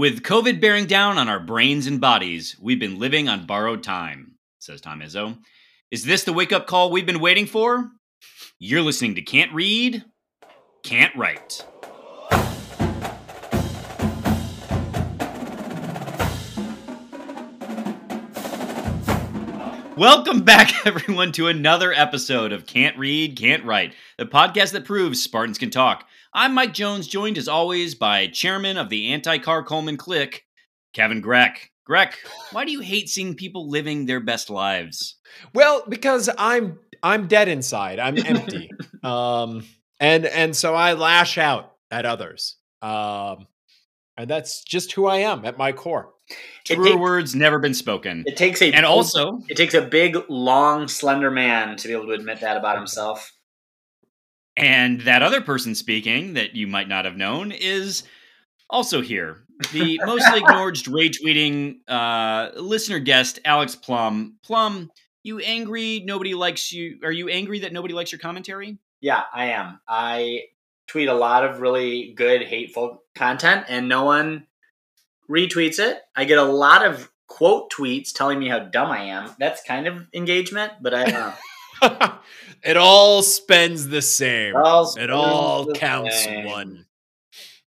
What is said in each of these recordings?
With COVID bearing down on our brains and bodies, we've been living on borrowed time, says Tom Izzo. Is this the wake up call we've been waiting for? You're listening to Can't Read, Can't Write. Welcome back, everyone, to another episode of Can't Read, Can't Write, the podcast that proves Spartans can talk. I'm Mike Jones, joined as always by chairman of the anti Car Coleman Clique, Kevin Greck. Greck, why do you hate seeing people living their best lives? Well, because I'm I'm dead inside. I'm empty. um and and so I lash out at others. Um and that's just who I am at my core. Truer words never been spoken. It takes a and also it takes a big, long, slender man to be able to admit that about himself. And that other person speaking that you might not have known is also here. The mostly ignored rage tweeting uh, listener guest, Alex Plum. Plum, you angry? Nobody likes you. Are you angry that nobody likes your commentary? Yeah, I am. I tweet a lot of really good, hateful content, and no one retweets it. I get a lot of quote tweets telling me how dumb I am. That's kind of engagement, but I don't know. it all spends the same. It all, it all counts same. one.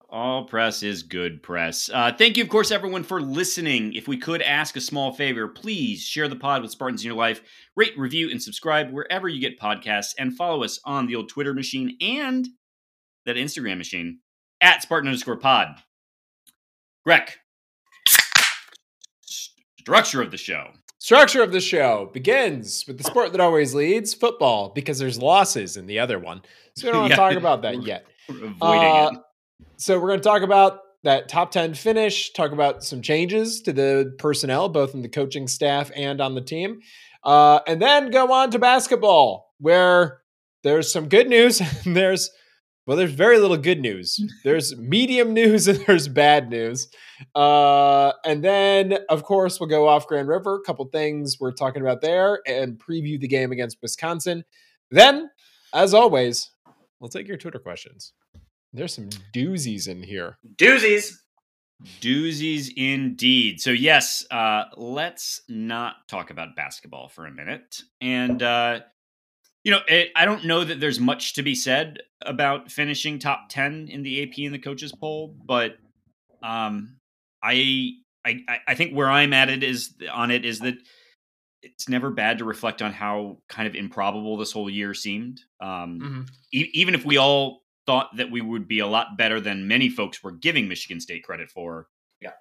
All press is good press. Uh, thank you, of course, everyone, for listening. If we could ask a small favor, please share the pod with Spartans in your life. Rate, review, and subscribe wherever you get podcasts, and follow us on the old Twitter machine and that Instagram machine at Spartan underscore pod. Greg, structure of the show. Structure of the show begins with the sport that always leads, football, because there's losses in the other one. So we don't want to Yeah. talk about that yet. We're avoiding Uh, it. So we're going to talk about that top 10 finish, talk about some changes to the personnel, both in the coaching staff and on the team. Uh, and then go on to basketball, where there's some good news and there's well, there's very little good news. There's medium news and there's bad news. Uh, and then, of course, we'll go off Grand River. A couple things we're talking about there and preview the game against Wisconsin. Then, as always, we'll take your Twitter questions. There's some doozies in here. Doozies. Doozies indeed. So, yes, uh, let's not talk about basketball for a minute. And, uh, you know, it, I don't know that there's much to be said about finishing top 10 in the AP and the coaches poll, but um, I, I, I think where I'm at it is on it is that it's never bad to reflect on how kind of improbable this whole year seemed. Um, e- even if we all thought that we would be a lot better than many folks were giving Michigan State credit for. Yeah.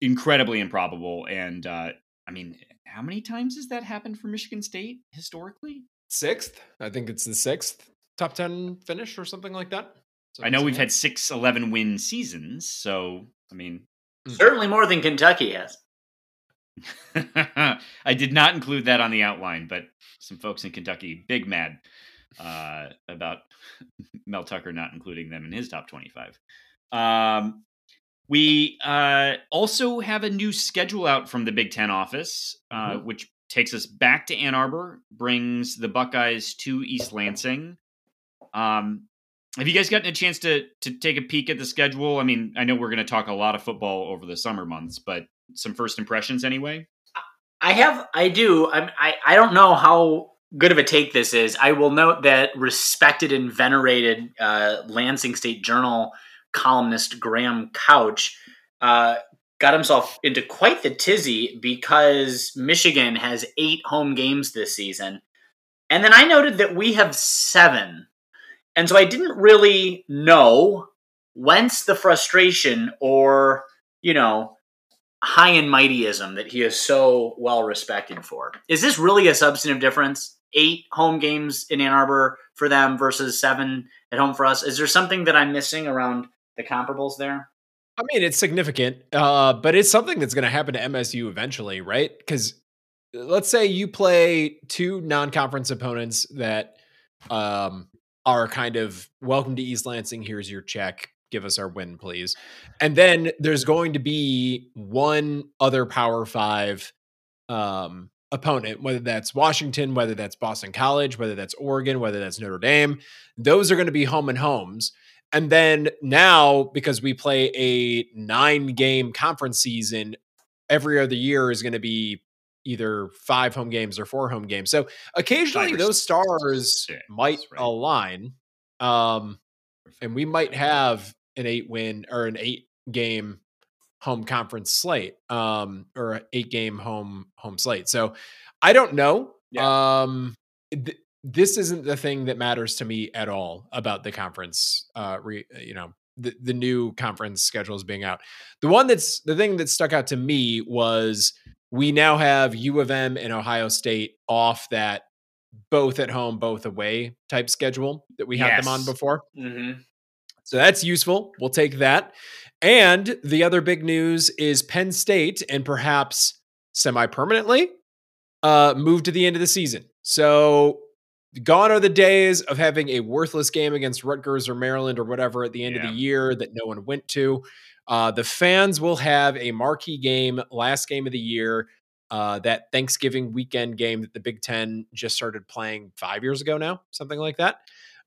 Incredibly improbable. And uh, I mean, how many times has that happened for Michigan State historically? Sixth, I think it's the sixth top 10 finish or something like that. I know we've had six 11 win seasons. So, I mean, Certainly more than Kentucky has. I did not include that on the outline, but some folks in Kentucky big mad uh, about Mel Tucker not including them in his top 25. Um, we uh, also have a new schedule out from the Big Ten office, uh, Mhm. which takes us back to Ann Arbor, brings the Buckeyes to East Lansing. Um, have you guys gotten a chance to to take a peek at the schedule? I mean, I know we're going to talk a lot of football over the summer months, but some first impressions anyway. I have, I do. I'm, I, I don't know how good of a take this is. I will note that respected and venerated uh, Lansing State Journal columnist Graham Couch uh, got himself into quite the tizzy because Michigan has eight home games this season. And then I noted that we have seven. And so I didn't really know whence the frustration or, you know, high and mightyism that he is so well respected for. Is this really a substantive difference? Eight home games in Ann Arbor for them versus seven at home for us. Is there something that I'm missing around the comparables there? I mean, it's significant, uh, but it's something that's going to happen to MSU eventually, right? Because let's say you play two non-conference opponents that um, are kind of welcome to East Lansing. Here's your check. Give us our win, please. And then there's going to be one other Power Five um, opponent, whether that's Washington, whether that's Boston College, whether that's Oregon, whether that's Notre Dame. Those are going to be home and homes. And then now because we play a nine game conference season, every other year is going to be either five home games or four home games. So occasionally those stars six, might right. align. Um, and we might have an eight win or an eight game home conference slate um or eight game home home slate so i don't know yeah. um th- this isn't the thing that matters to me at all about the conference uh re, you know the, the new conference schedules being out the one that's the thing that stuck out to me was we now have u of m and ohio state off that both at home both away type schedule that we yes. had them on before mm-hmm. so that's useful we'll take that and the other big news is Penn State and perhaps semi permanently uh, moved to the end of the season. So gone are the days of having a worthless game against Rutgers or Maryland or whatever at the end yeah. of the year that no one went to. Uh, the fans will have a marquee game, last game of the year, uh, that Thanksgiving weekend game that the Big Ten just started playing five years ago now, something like that.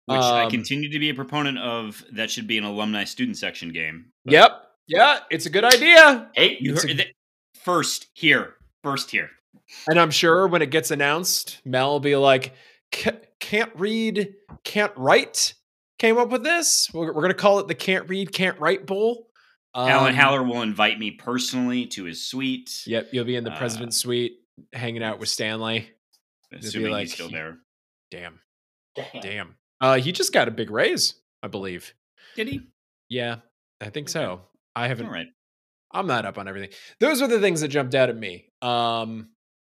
Which um, I continue to be a proponent of. That should be an alumni student section game. But yep. Yeah, it's a good idea. Hey, you heard a- first here. First here. And I'm sure when it gets announced, Mel will be like, can't read, can't write came up with this. We're, we're going to call it the Can't Read, Can't Write Bowl. Um, Alan Haller will invite me personally to his suite. Yep, you'll be in the uh, president's suite hanging out with Stanley. Assuming like, he's still there. Damn. Damn. Damn. Uh, he just got a big raise, I believe. Did he? Yeah, I think so. I haven't. All right. I'm not up on everything. Those are the things that jumped out at me. Um,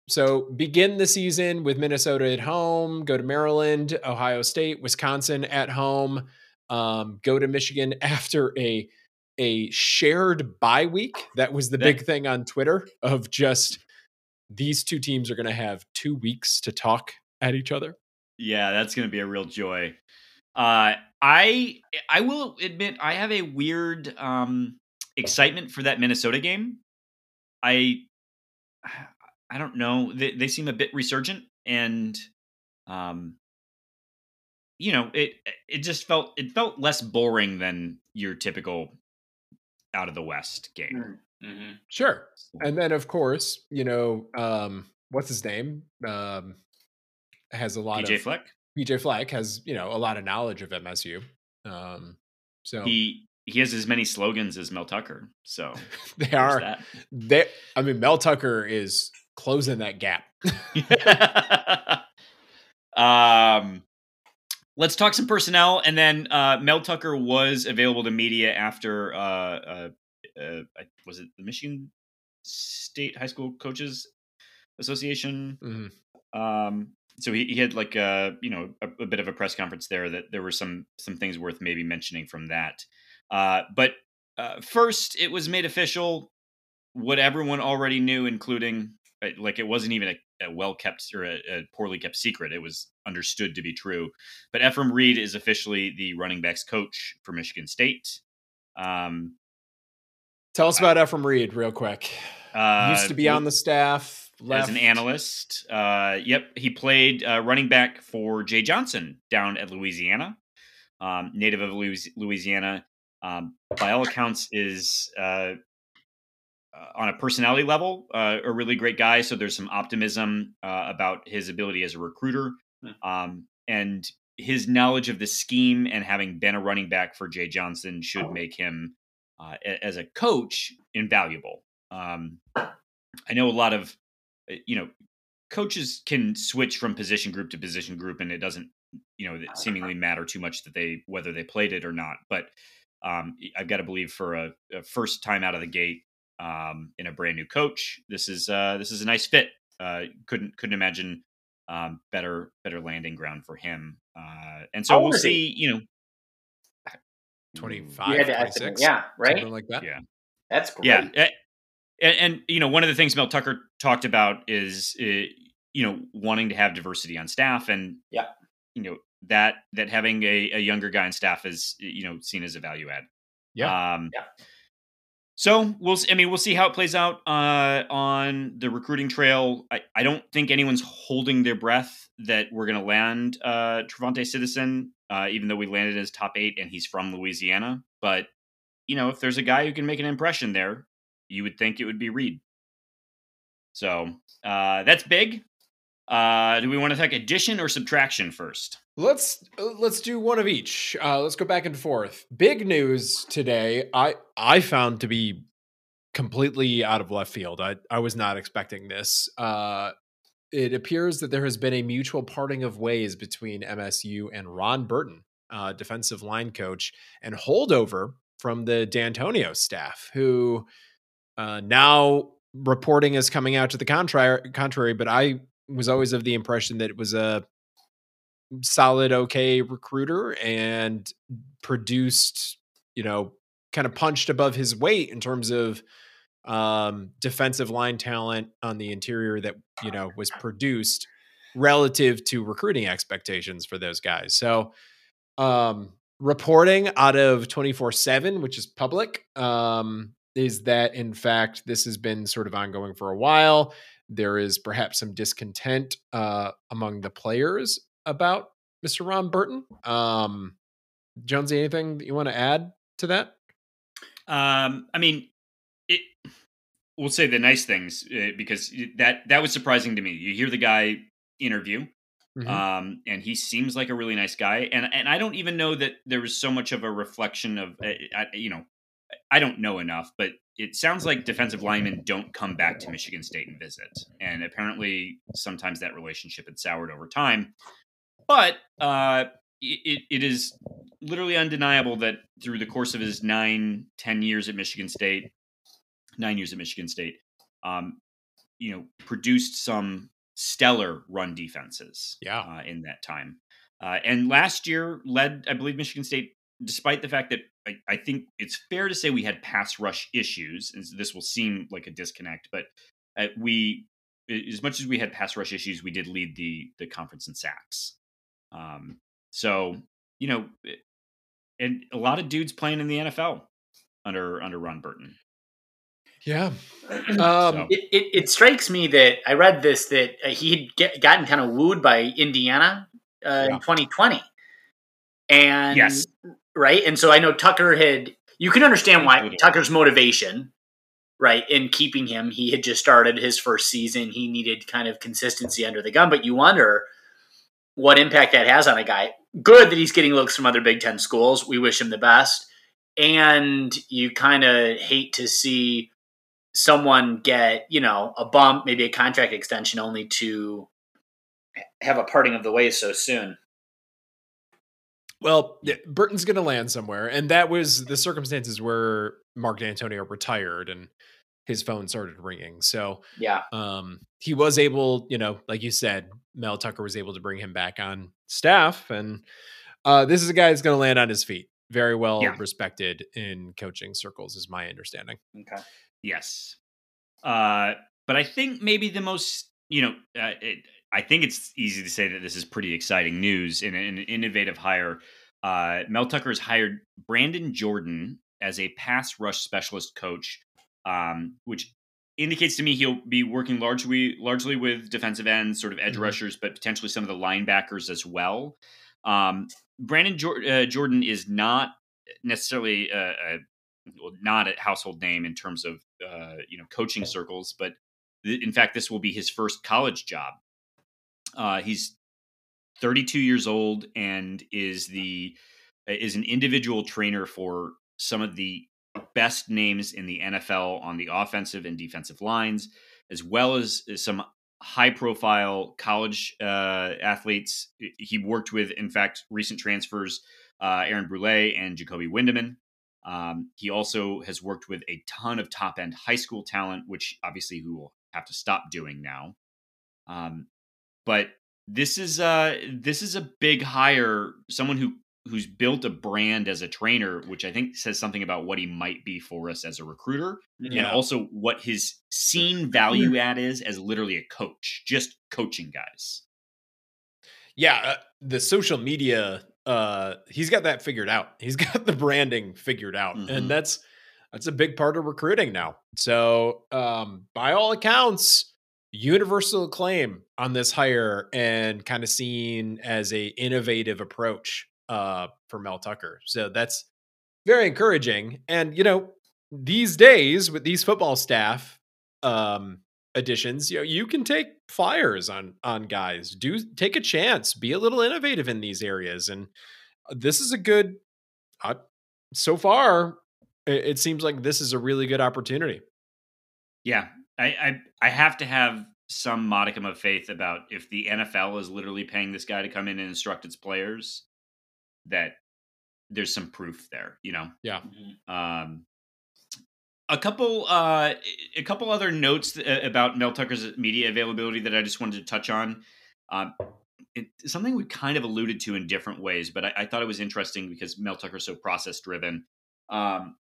so begin the season with Minnesota at home, go to Maryland, Ohio State, Wisconsin at home, um, go to Michigan after a a shared bye week. That was the big thing on Twitter of just these two teams are going to have two weeks to talk at each other. Yeah, that's going to be a real joy. Uh, I I will admit I have a weird um, excitement for that Minnesota game. I I don't know. They, they seem a bit resurgent, and um, you know, it it just felt it felt less boring than your typical out of the West game. Mm, mm-hmm. Sure, and then of course, you know, um, what's his name? Um, has a lot PJ of Fleck. PJ Fleck has you know a lot of knowledge of MSU. Um, so he he has as many slogans as Mel Tucker. So they are that. they. I mean, Mel Tucker is closing that gap. um, let's talk some personnel, and then uh, Mel Tucker was available to media after uh, uh, uh was it the Michigan State High School Coaches Association? Mm-hmm. Um, so he, he had like a you know a, a, bit of a press conference there that there were some some things worth maybe mentioning from that. Uh, but uh, first, it was made official what everyone already knew, including uh, like it wasn't even a, a well kept or a, a, poorly kept secret. It was understood to be true. But Effrem Reed is officially the running backs coach for Michigan State. Um, Tell us about Effrem Reed real quick. Uh, Used to be on the staff Left. as an analyst. Uh, yep, he played uh, running back for Jay Johnson down at Louisiana. Um, native of Louisiana, um, by all accounts, is uh, on a personality level uh, a really great guy. So there's some optimism uh, about his ability as a recruiter, hmm. um, and his knowledge of the scheme and having been a running back for Jay Johnson should make him, as a coach, invaluable. Um, I know a lot of uh, you know, coaches can switch from position group to position group, and it doesn't, you know, seemingly matter too much that they whether they played it or not. But um, I've got to believe for a, a, first time out of the gate um, in a brand new coach, this is uh, this is a nice fit. Uh, couldn't couldn't imagine um, better better landing ground for him. Uh, and so we'll see. You know, 25, 26, yeah, right, something like that. Yeah, that's great. Yeah, and, and, you know one of the things Mel Tucker talked about is uh, you know wanting to have diversity on staff and yeah you know that that having a, a younger guy on staff is you know seen as a value add yeah um, yeah so we'll I mean we'll see how it plays out uh, on the recruiting trail I, I don't think anyone's holding their breath that we're going to land uh, Trevonte Citizen uh, even though we landed as top eight and he's from Louisiana. But you know, if there's a guy who can make an impression there, you would think it would be Reed. So uh, that's big. Uh, do we want to take addition or subtraction first? Let's let's do one of each. Uh, let's go back and forth. Big news today. I I found to be completely out of left field. I I was not expecting this. Uh, it appears that there has been a mutual parting of ways between MSU and Ron Burton, uh, defensive line coach, and holdover from the Dantonio staff, who uh, now reporting is coming out to the contrary. Contrary, but I was always of the impression that it was a solid, okay recruiter and produced, you know, kind of punched above his weight in terms of um, defensive line talent on the interior that, you know, was produced relative to recruiting expectations for those guys. So, um, reporting out of 24 7, which is public, um, is that in fact this has been sort of ongoing for a while. There is perhaps some discontent uh, among the players about Mr. Ron Burton. Um, Jonesy, anything that you want to add to that? Um, I mean, it. We'll say the nice things uh, because that that was surprising to me. You hear the guy interview, mm-hmm. um, and he seems like a really nice guy. And and I don't even know that there was so much of a reflection of, uh, you know, I don't know enough, but it sounds like defensive linemen don't come back to Michigan State and visit. And apparently, sometimes that relationship had soured over time. But uh, it, it is literally undeniable that through the course of his nine, ten years at Michigan State, nine years at Michigan State, um, you know, produced some stellar run defenses. Yeah. Uh, in that time, uh, and last year led, I believe, Michigan State despite the fact that I, I, think it's fair to say we had pass rush issues, and this will seem like a disconnect, but uh, we, as much as we had pass rush issues, we did lead the the conference in sacks. Um, so you know, eh, and a lot of dudes playing in the NFL under under Ron Burton. Yeah, um, so. it, it, it strikes me that I read this that uh, he had gotten kind of wooed by Indiana uh, yeah. in 2020, and yes, right? And so I know Tucker had. You can understand why Tucker's motivation, right, in keeping him. He had just started his first season. He needed kind of consistency under the gun. But you wonder what impact that has on a guy. Good that he's getting looks from other Big Ten schools. We wish him the best. And you kind of hate to see someone get, you know, a bump, maybe a contract extension, only to have a parting of the ways so soon. Well, Burton's going to land somewhere, and that was the circumstances where Mark Dantonio retired and his phone started ringing. So yeah, um, he was able, you know, like you said, Mel Tucker was able to bring him back on staff, and uh, this is a guy that's going to land on his feet. Very well yeah. respected in coaching circles, is my understanding. Okay. Yes, uh, but I think maybe the most, you know, uh, it, I think it's easy to say that this is pretty exciting news in an innovative hire. Uh, Mel Tucker has hired Brandon Jordan as a pass rush specialist coach, um, which indicates to me he'll be working largely largely with defensive ends, sort of edge mm-hmm. rushers, but potentially some of the linebackers as well. Um, Brandon uh, Jordan is not necessarily a, a well, not a household name in terms of uh, you know coaching circles, but th- in fact, this will be his first college job. Uh, he's 32 years old and is the is an individual trainer for some of the best names in the NFL on the offensive and defensive lines, as well as some high profile college uh, athletes. He worked with, in fact, recent transfers uh, Aaron Brule and Jacoby Windmon. Um, he also has worked with a ton of top end high school talent, which obviously we will have to stop doing now. Um, but this is uh this is a big hire, someone who who's built a brand as a trainer, which I think says something about what he might be for us as a recruiter, yeah. and also what his seen value add is as literally a coach, just coaching guys. Yeah, uh, the social media, uh, he's got that figured out. He's got the branding figured out, mm-hmm. and that's that's a big part of recruiting now. So, um, by all accounts, universal acclaim on this hire and kind of seen as a innovative approach uh, for Mel Tucker. So that's very encouraging. And you know, these days with these football staff um, additions, you know, you can take flyers on on guys. Do take a chance. Be a little innovative in these areas, and uh, this is a good. Uh, so far, it, it seems like this is a really good opportunity. Yeah, I, I I have to have some modicum of faith about if the NFL is literally paying this guy to come in and instruct its players, that there's some proof there. You know. Yeah. Mhm. Um, a couple, uh, a couple other notes about Mel Tucker's media availability that I just wanted to touch on. Um, it, something we kind of alluded to in different ways, but I, I thought it was interesting because Mel Tucker's so process driven. Um,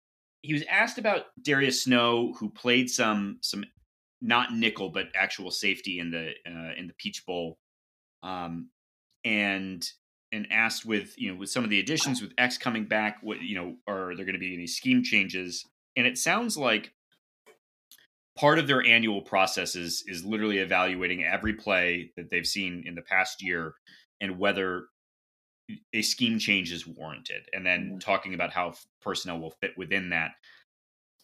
he was asked about Darius Snow, who played some some not nickel but actual safety in the uh, in the Peach Bowl, um, and and asked with you know with some of the additions with X coming back, what you know are there going to be any scheme changes? And it sounds like part of their annual process is is literally evaluating every play that they've seen in the past year and whether a scheme change is warranted, and then Mhm. talking about how personnel will fit within that.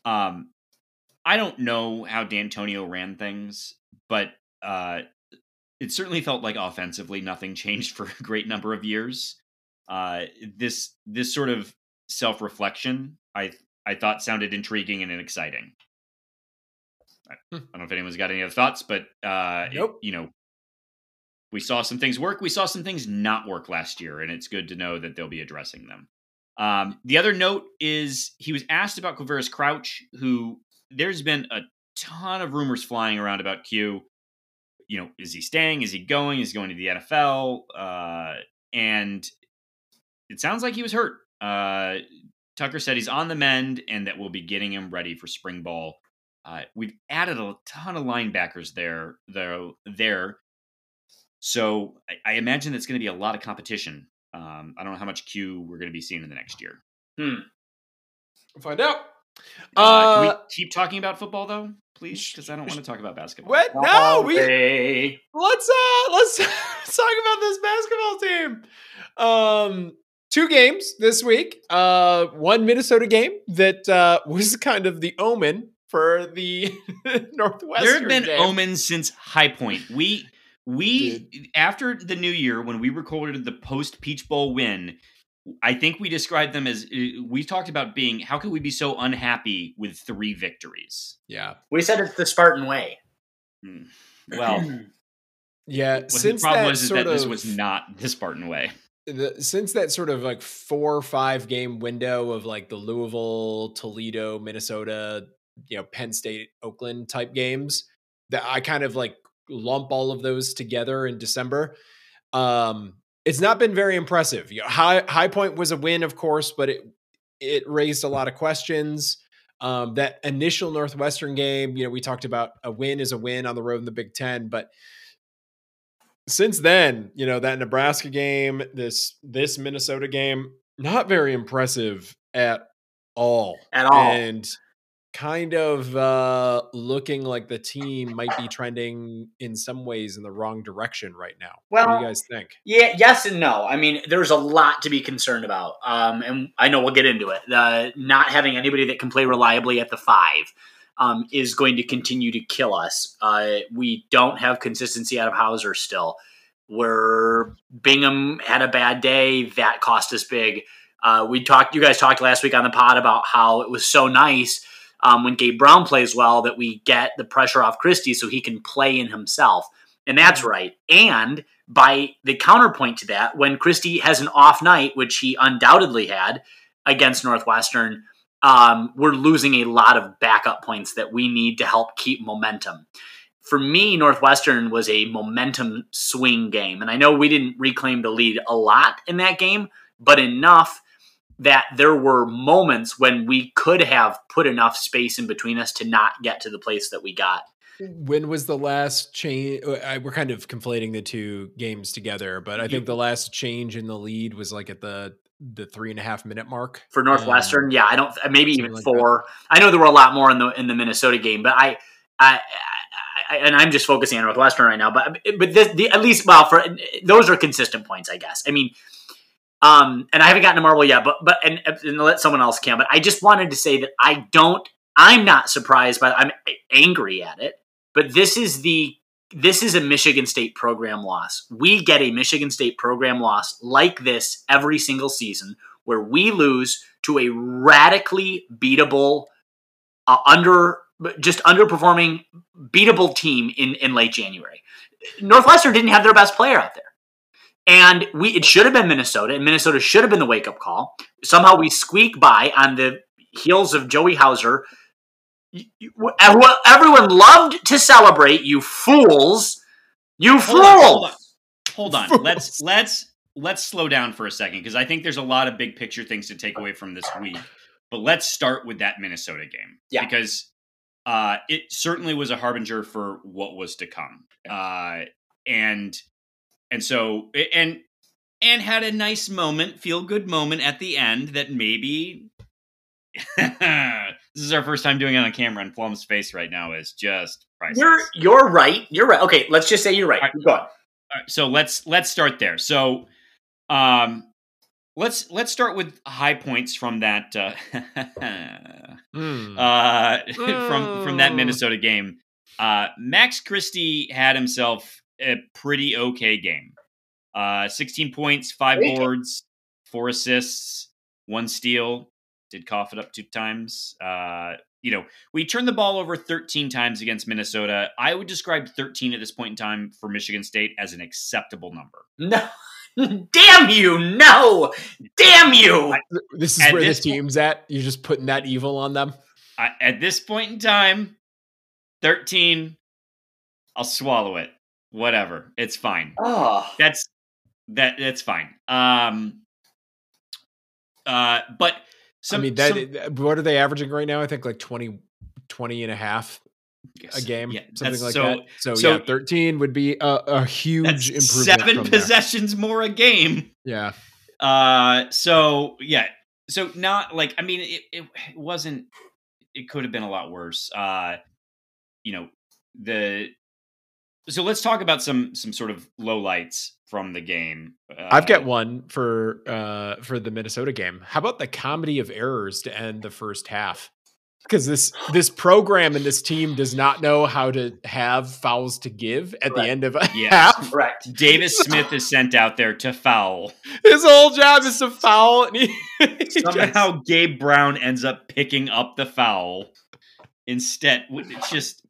Um, I don't know how Dantonio ran things, but uh, it certainly felt like offensively nothing changed for a great number of years. Uh, this this sort of self reflection, I I thought sounded intriguing and exciting. I, Hmm. I don't know if anyone's got any other thoughts, but uh, it- you know, we saw some things work, we saw some things not work last year, and it's good to know that they'll be addressing them. Um, the other note is he was asked about Quavaris Crouch, who there's been a ton of rumors flying around about Q. You know, is he staying? Is he going? Is he going to the NFL? Uh, and it sounds like he was hurt. Uh, Tucker said he's on the mend and that we'll be getting him ready for spring ball. Uh, we've added a ton of linebackers there, though. There, so I, I imagine it's going to be a lot of competition. Um, I don't know how much Q we're going to be seeing in the next year. Hmm. We'll find out. Uh, can we Uh, keep talking about football though, please? Because I don't want to talk about basketball. What? No, we let's uh let's let's talk about this basketball team. Um two games this week. Uh one Minnesota game that uh was kind of the omen for the Northwestern. there have been game. omens since High Point. We we after the new year when we recorded the post Peach Bowl win, I think we described them as uh, we talked about being how could we be so unhappy with three victories? Yeah. We said it's the Spartan way. Hmm. Well, Yeah, since the problem that was is sort that this was not the Spartan way. the, since that sort of like four or five game window of like the Louisville, Toledo, Minnesota, you know, Penn State, Oakland type games, that I kind of like lump all of those together in December. Um, it's not been very impressive. You know, High High Point was a win, of course, but it it raised a lot of questions. Um, that initial Northwestern game, you know, we talked about a win is a win on the road in the Big Ten, but since then, you know, that Nebraska game, this this Minnesota game, not very impressive at all. At all. And kind of uh looking like the team might be trending in some ways in the wrong direction right now. what do Well, you guys think? Yeah, yes and no. I mean, there's a lot to be concerned about, um, and I know we'll get into it. The not having anybody that can play reliably at the five um, is going to continue to kill us. Uh, we don't have consistency out of Hauser still. Where Bingham had a bad day, that cost us big. Uh, we talked. You guys talked last week on the pod about how it was so nice um, when Gabe Brown plays well that we get the pressure off Christie so he can play in himself, and that's right. And by the counterpoint to that, when Christie has an off night, which he undoubtedly had against Northwestern, um, we're losing a lot of backup points that we need to help keep momentum. For me, Northwestern was a momentum swing game. And I know we didn't reclaim the lead a lot in that game, but enough that there were moments when we could have put enough space in between us to not get to the place that we got. When was the last change? We're kind of conflating the two games together, but I think the last change in the lead was like at the the three and a half minute mark for Northwestern. Um, yeah, I don't maybe even like four. I know there were a lot more in the in the Minnesota game, but I, I, I and I'm just focusing on Northwestern right now. But but this, the, at least well for those are consistent points, I guess. I mean, Um, and I haven't gotten to Marble yet, but but and, and let someone else can. But I just wanted to say that I don't. I'm not surprised, but I'm angry at it. But this is the this is a Michigan State program loss. We get a Michigan State program loss like this every single season, where we lose to a radically beatable, uh, under just underperforming, beatable team in in late January. Northwestern didn't have their best player out there. And we it should have been Minnesota, and Minnesota should have been the wake up call. Somehow we squeak by on the heels of Joey Hauser. Everyone loved to celebrate, you fools. You fools. Hold on. Hold on. Hold on. Let's let's let's slow down for a second because I think there's a lot of big picture things to take away from this week. But let's start with that Minnesota game. Yeah. Because uh, it certainly was a harbinger for what was to come. Uh, and and so and and had a nice moment, feel good moment at the end that maybe this is our first time doing it on camera, and Plum's face right now is just priceless. You're you're right. You're right. Okay, let's just say you're right. right. Go on. so let's let's start there. So, um, let's let's start with high points from that uh, mm. uh from from that hmm. Minnesota game. Uh, Max Christie had himself a pretty okay game. Uh, 16 points, five boards, four assists, one steal. Did cough it up two times. Uh, you know, we turned the ball over 13 times against Minnesota. I would describe 13 at this point in time for Michigan State as an acceptable number. No. Damn you! No! Damn you! This is at where this, this team's at. You're just putting that evil on them. I, at this point in time, 13, I'll swallow it whatever. It's fine. Oh. That's that that's fine. Um uh but some, I mean that some, what are they averaging right now? I think like 20 20 and a half a game, yeah, something like so, that. So, so, yeah, 13 would be a, a huge improvement. Seven possessions there. more a game. Yeah. Uh so yeah. So not like I mean it, it, it wasn't it could have been a lot worse. Uh you know, the so let's talk about some some sort of lowlights from the game. Uh, I've got one for uh for the Minnesota game. How about the comedy of errors to end the first half? Because this this program and this team does not know how to have fouls to give at the end of a yes. half. Correct. Davis Smith is sent out there to foul. His whole job is to foul. And he, he Somehow just... Gabe Brown ends up picking up the foul instead. It's just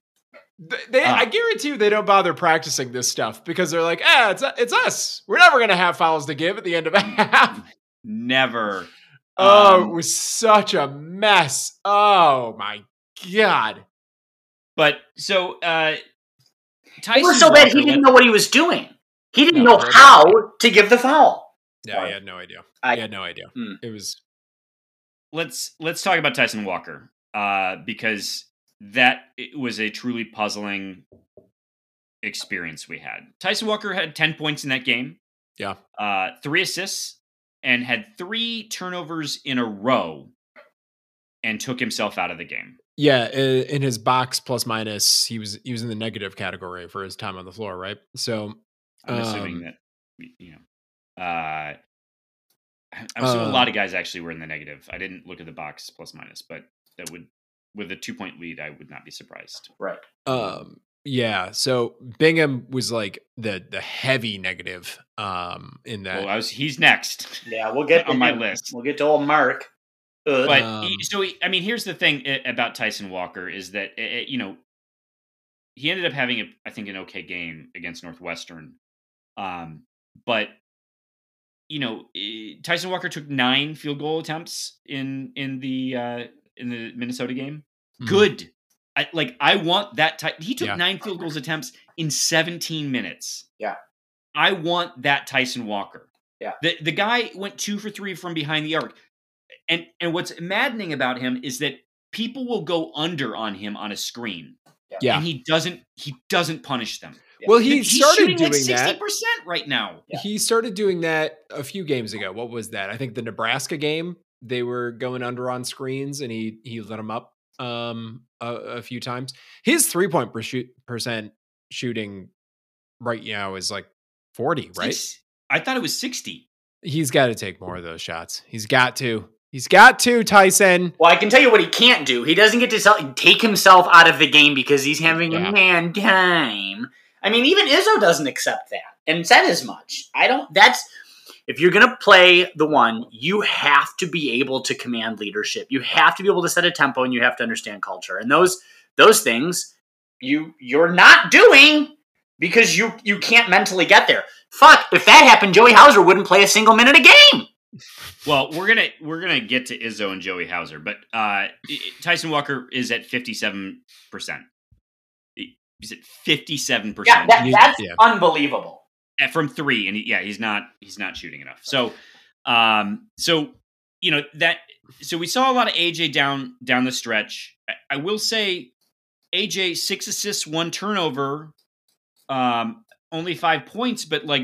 they, uh, I guarantee you, they don't bother practicing this stuff because they're like, "Ah, it's it's us. We're never going to have fouls to give at the end of a half." Never. Oh, um, it was such a mess. Oh my god. But so uh Tyson it was so bad he didn't know what he was doing. He didn't no, know how to give the foul. Yeah, he had no idea. I had no idea. Hmm. It was. Let's let's talk about Tyson Walker uh, because that was a truly puzzling experience we had. Tyson Walker had 10 points in that game. Yeah. Uh, three assists and had three turnovers in a row and took himself out of the game. Yeah, in his box plus minus, he was he was in the negative category for his time on the floor, right? So I'm um, assuming that you know, uh, I'm assuming uh, a lot of guys actually were in the negative. I didn't look at the box plus minus, but that would with a two point lead, I would not be surprised. Right. Um. Yeah. So Bingham was like the the heavy negative. Um. In that. Well, I was. He's next. Yeah, we'll get on my list. We'll get to old Mark. But um, he, so he, I mean, here's the thing about Tyson Walker is that it, you know he ended up having a I think an okay game against Northwestern. Um. But you know, Tyson Walker took nine field goal attempts in in the uh, in the Minnesota game. Mm-hmm. Good. I, like I want that type. He took yeah. nine field goals attempts in 17 minutes. Yeah. I want that Tyson Walker. Yeah. The the guy went two for three from behind the arc. And and what's maddening about him is that people will go under on him on a screen. Yeah. And he doesn't he doesn't punish them. Well, he He's started doing like 60% that. right now. Yeah. He started doing that a few games ago. What was that? I think the Nebraska game they were going under on screens and he he lit them up um a, a few times. His three point per shoot percent shooting right now is like 40, right? I thought it was 60. He's got to take more of those shots. He's got to. He's got to, Tyson. Well, I can tell you what he can't do. He doesn't get to sell, take himself out of the game because he's having Yeah. a man time. I mean, even Izzo doesn't accept that and said as much. I don't. That's if you're gonna play the one, you have to be able to command leadership. You have to be able to set a tempo, and you have to understand culture. And those those things you you're not doing because you you can't mentally get there. Fuck, if that happened, Joey Hauser wouldn't play a single minute a game. Well, we're gonna we're gonna get to Izzo and Joey Hauser, but uh, Tyson Walker is at fifty seven percent. He's at fifty seven Yeah, percent that, that's yeah. unbelievable. From three, and he, yeah, he's not he's not shooting enough. So, um, so you know that. So we saw a lot of AJ down down the stretch. I, I will say, AJ six assists, one turnover, um, only five points, but like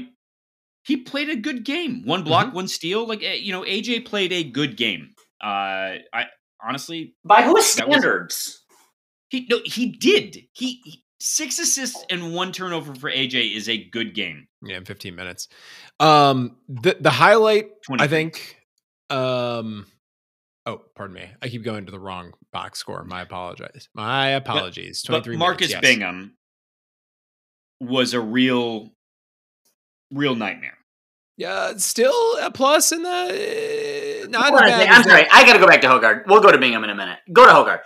he played a good game. One block, one steal. Like eh, you know, AJ played a good game. Uh, I honestly, By whose That was- standards? he no, he did. He, he six assists and one turnover for AJ is a good game. Yeah, in 15 minutes. Um, the the highlight, 20 I think. Um, oh, pardon me. I keep going to the wrong box score. My apologies. My apologies. But 23 Marcus minutes, yes. Bingham was a real, real nightmare. Yeah, still a plus in the. Not Hold as on a bad I'm sorry. I got to go back to Hoggard. We'll go to Bingham in a minute. Go to Hoggard.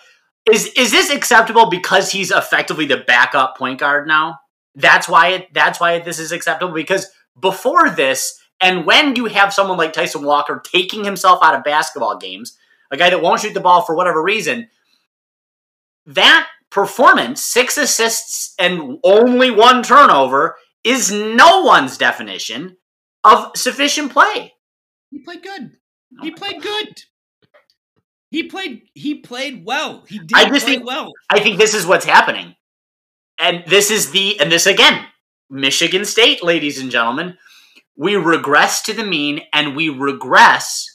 Is is this acceptable because he's effectively the backup point guard now? That's why it. That's why this is acceptable because before this, and when you have someone like Tyson Walker taking himself out of basketball games, a guy that won't shoot the ball for whatever reason, that performance, six assists and only one turnover, is no one's definition of sufficient play. He played good. He played good. He played. He played well. He did I just play think- well. I think this is what's happening. And this is the, and this again, Michigan State, ladies and gentlemen, we regress to the mean and we regress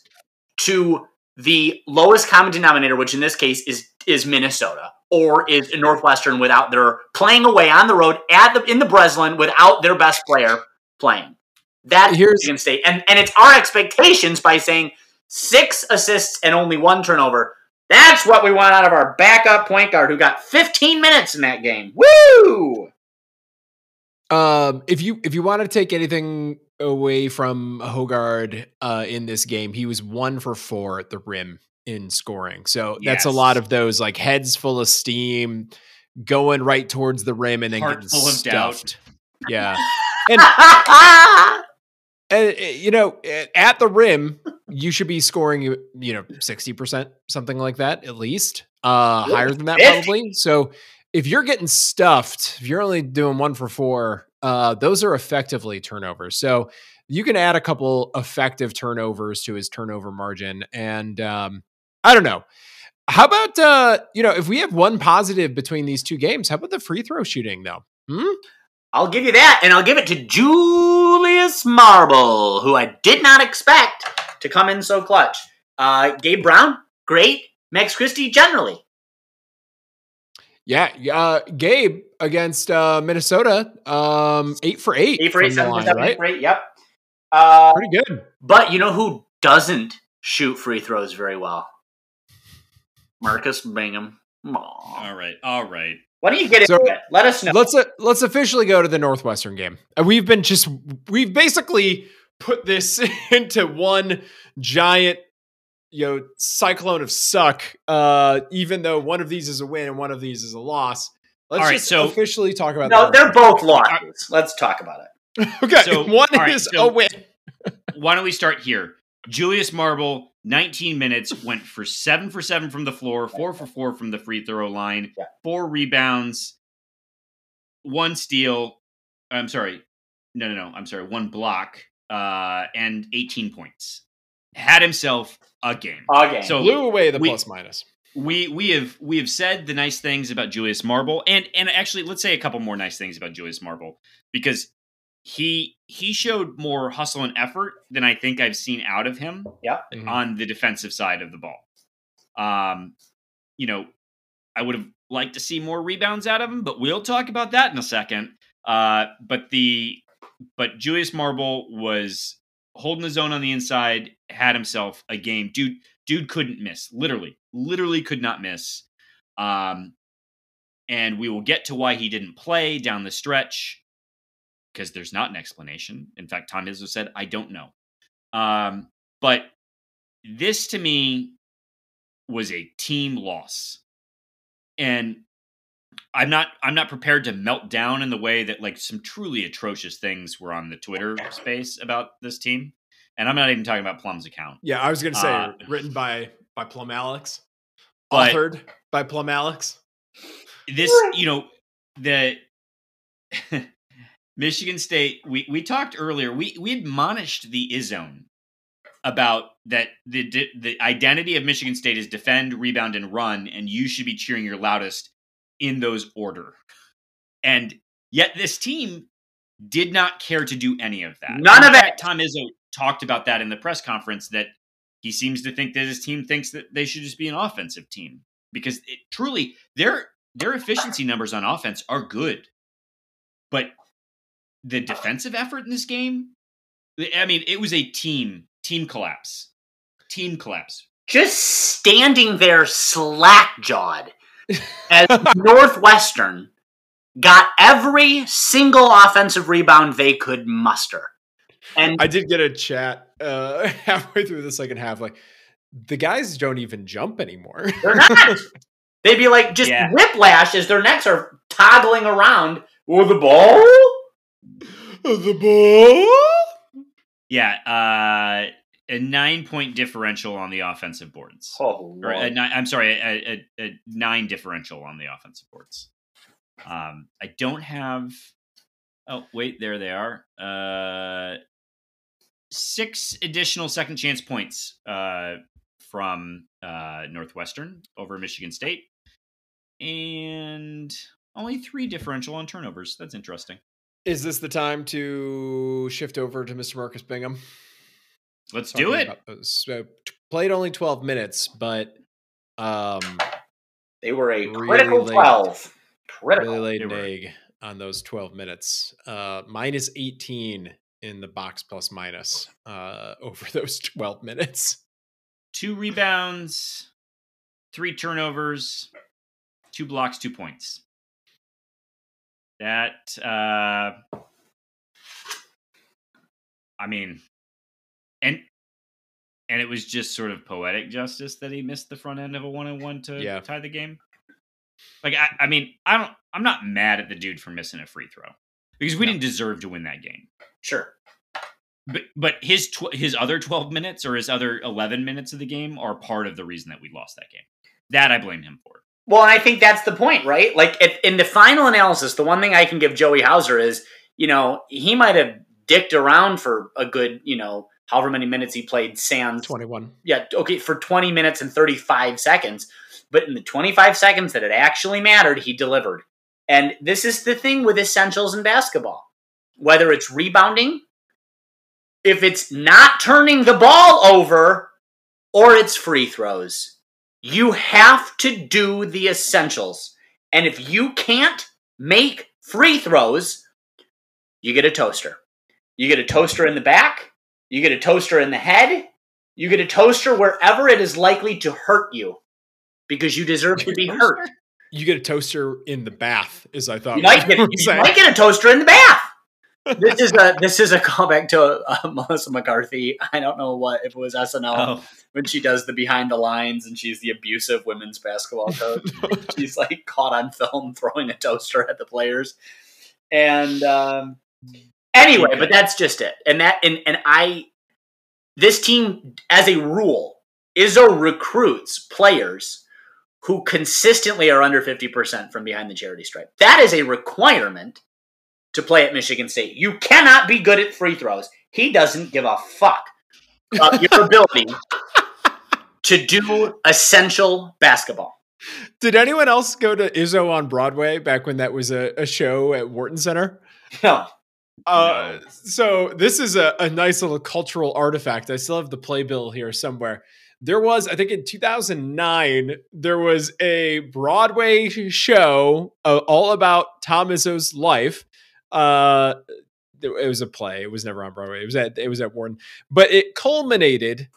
to the lowest common denominator, which in this case is is Minnesota or is Northwestern without their playing away on the road at the in the Breslin without their best player playing. That Here's- Michigan State, and and it's our expectations by saying six assists and only one turnover. That's what we want out of our backup point guard who got 15 minutes in that game. Woo! Um, if you if you want to take anything away from Hoggard uh, in this game, he was one for four at the rim in scoring. So that's a lot of those like heads full of steam, going right towards the rim and then Heart getting full stuffed. Yeah, and, and uh, you know, uh, at the rim, you should be scoring you know sixty percent, something like that at least. Uh, Yeah, higher than that 50. probably. So if you're getting stuffed, if you're only doing one for four, uh, those are effectively turnovers. So you can add a couple effective turnovers to his turnover margin. And um, I don't know. How about uh, you know, if we have one positive between these two games, how about the free throw shooting though? Hmm? I'll give you that, and I'll give it to Julius Marble, who I did not expect to come in so clutch. Uh, Gabe Brown, great. Max Christie, generally. Yeah, uh, Gabe against uh, Minnesota, um, eight for eight, Eight for eight, from seven for line, seven, eight right? for eight, yep. Uh, Pretty good. but you know who doesn't shoot free throws very well? Marcus Bingham. Aw. All right. All right. Why don't you get into it? Let us know. Let's uh, let's officially go to the Northwestern game. Uh, We've been just we've basically put this into one giant you know cyclone of suck. Uh, even though one of these is a win and one of these is a loss. Let's All right, just so- officially talk about. no, the they're both losses. Let's talk about it. okay. So, one all right, is so- a win. Why don't we start here? Julius Marble, 19 minutes, went for seven for seven from the floor, four for four from the free throw line, Yeah. four rebounds, one steal. I'm sorry. No, no, no. I'm sorry. One block, uh, and 18 points. Had himself a game. Okay. So- Blew away the we- plus minus. we we have we have said the nice things about Julius Marble, and and actually let's say a couple more nice things about Julius Marble because he he showed more hustle and effort than I think I've seen out of him Mhm. on the defensive side of the ball. Um, you know, I would have liked to see more rebounds out of him, but we'll talk about that in a second. Uh, but the but Julius Marble was holding his own on the inside, had himself a game. Dude, dude couldn't miss. Literally, literally could not miss. Um, and we will get to why he didn't play down the stretch because there's not an explanation. In fact, Tom Izzo said, "I don't know." Um, but this to me was a team loss, and I'm not I'm not prepared to melt down in the way that like some truly atrocious things were on the Twitter space about this team. And I'm not even talking about Plum's account. Yeah, I was going to say Uh, written by by Plum Alex, authored by Plum Alex. This, you know, the Michigan State, we we talked earlier, we we admonished the Izzone about that the the identity of Michigan State is defend, rebound, and run, and you should be cheering your loudest in those order. And yet this team did not care to do any of that. None In of it. Tom Izzo talked about that in the press conference that he seems to think that his team thinks that they should just be an offensive team because it, truly their their efficiency numbers on offense are good, but the defensive effort in this game, I mean, it was a team team collapse, team collapse. just standing there slack jawed as Northwestern got every single offensive rebound they could muster. And I did get a chat uh, halfway through the second half. Like the guys don't even jump anymore. they're not. They'd be like just Yeah. whiplash as their necks are toggling around with the ball. the ball. Yeah, uh, a nine point differential on the offensive boards. Oh, or a nine, I'm sorry, a, a, a nine differential on the offensive boards. Um, I don't have. Oh wait, there they are. Uh, six additional second chance points uh, from uh, Northwestern over Michigan State, and only three differential on turnovers. That's interesting. Is this the time to shift over to Mr. Marcus Bingham? Let's do it. about So played only 12 minutes, but um, they were a Really critical late. twelve. Critical. really laid an egg on those 12 minutes. Uh, minus 18 in the box plus minus uh, over those 12 minutes. two rebounds, three turnovers, two blocks, two points. That uh I mean and and it was just sort of poetic justice that he missed the front end of a one on one to Yeah. tie the game. Like I, I mean, I don't I'm not mad at the dude for missing a free throw. Because we No. didn't deserve to win that game. Sure. But but his tw- his other 12 minutes or his other 11 minutes of the game are part of the reason that we lost that game. That I blame him for. Well, I think that's the point, right? Like if, in the final analysis, the one thing I can give Joey Hauser is, you know, he might have dicked around for a good, you know, however many minutes he played Sands. 21. Yeah, okay, for 20 minutes and 35 seconds. But in the 25 seconds that it actually mattered, he delivered. And this is the thing with essentials in basketball. Whether it's rebounding, if it's not turning the ball over, or it's free throws, you have to do the essentials. And if you can't make free throws, you get a toaster. You get a toaster in the back, you get a toaster in the head, you get a toaster wherever it is likely to hurt you because you deserve to be hurt. You get a toaster in the bath, as I thought. You might get, you might get a toaster in the bath. This is a this is a callback to uh, Melissa McCarthy. I don't know what if it was SNL Oh, when she does the behind the lines and she's the abusive women's basketball coach. she's like caught on film throwing a toaster at the players. And um, anyway, but that's just it. And that and and I this team as a rule Izzo recruits players who consistently are under 50% from behind the charity stripe. That is a requirement to play at Michigan State. You cannot be good at free throws. He doesn't give a fuck about your ability to do essential basketball. Did anyone else go to Izzo on Broadway back when that was a, a show at Wharton Center? No. Uh, so this is a, a nice little cultural artifact. I still have the playbill here somewhere. There was, I think, in 2009, there was a Broadway show uh, all about Tom Izzo's life. Uh, it was a play. It was never on Broadway. It was at it was at Wharton, but it culminated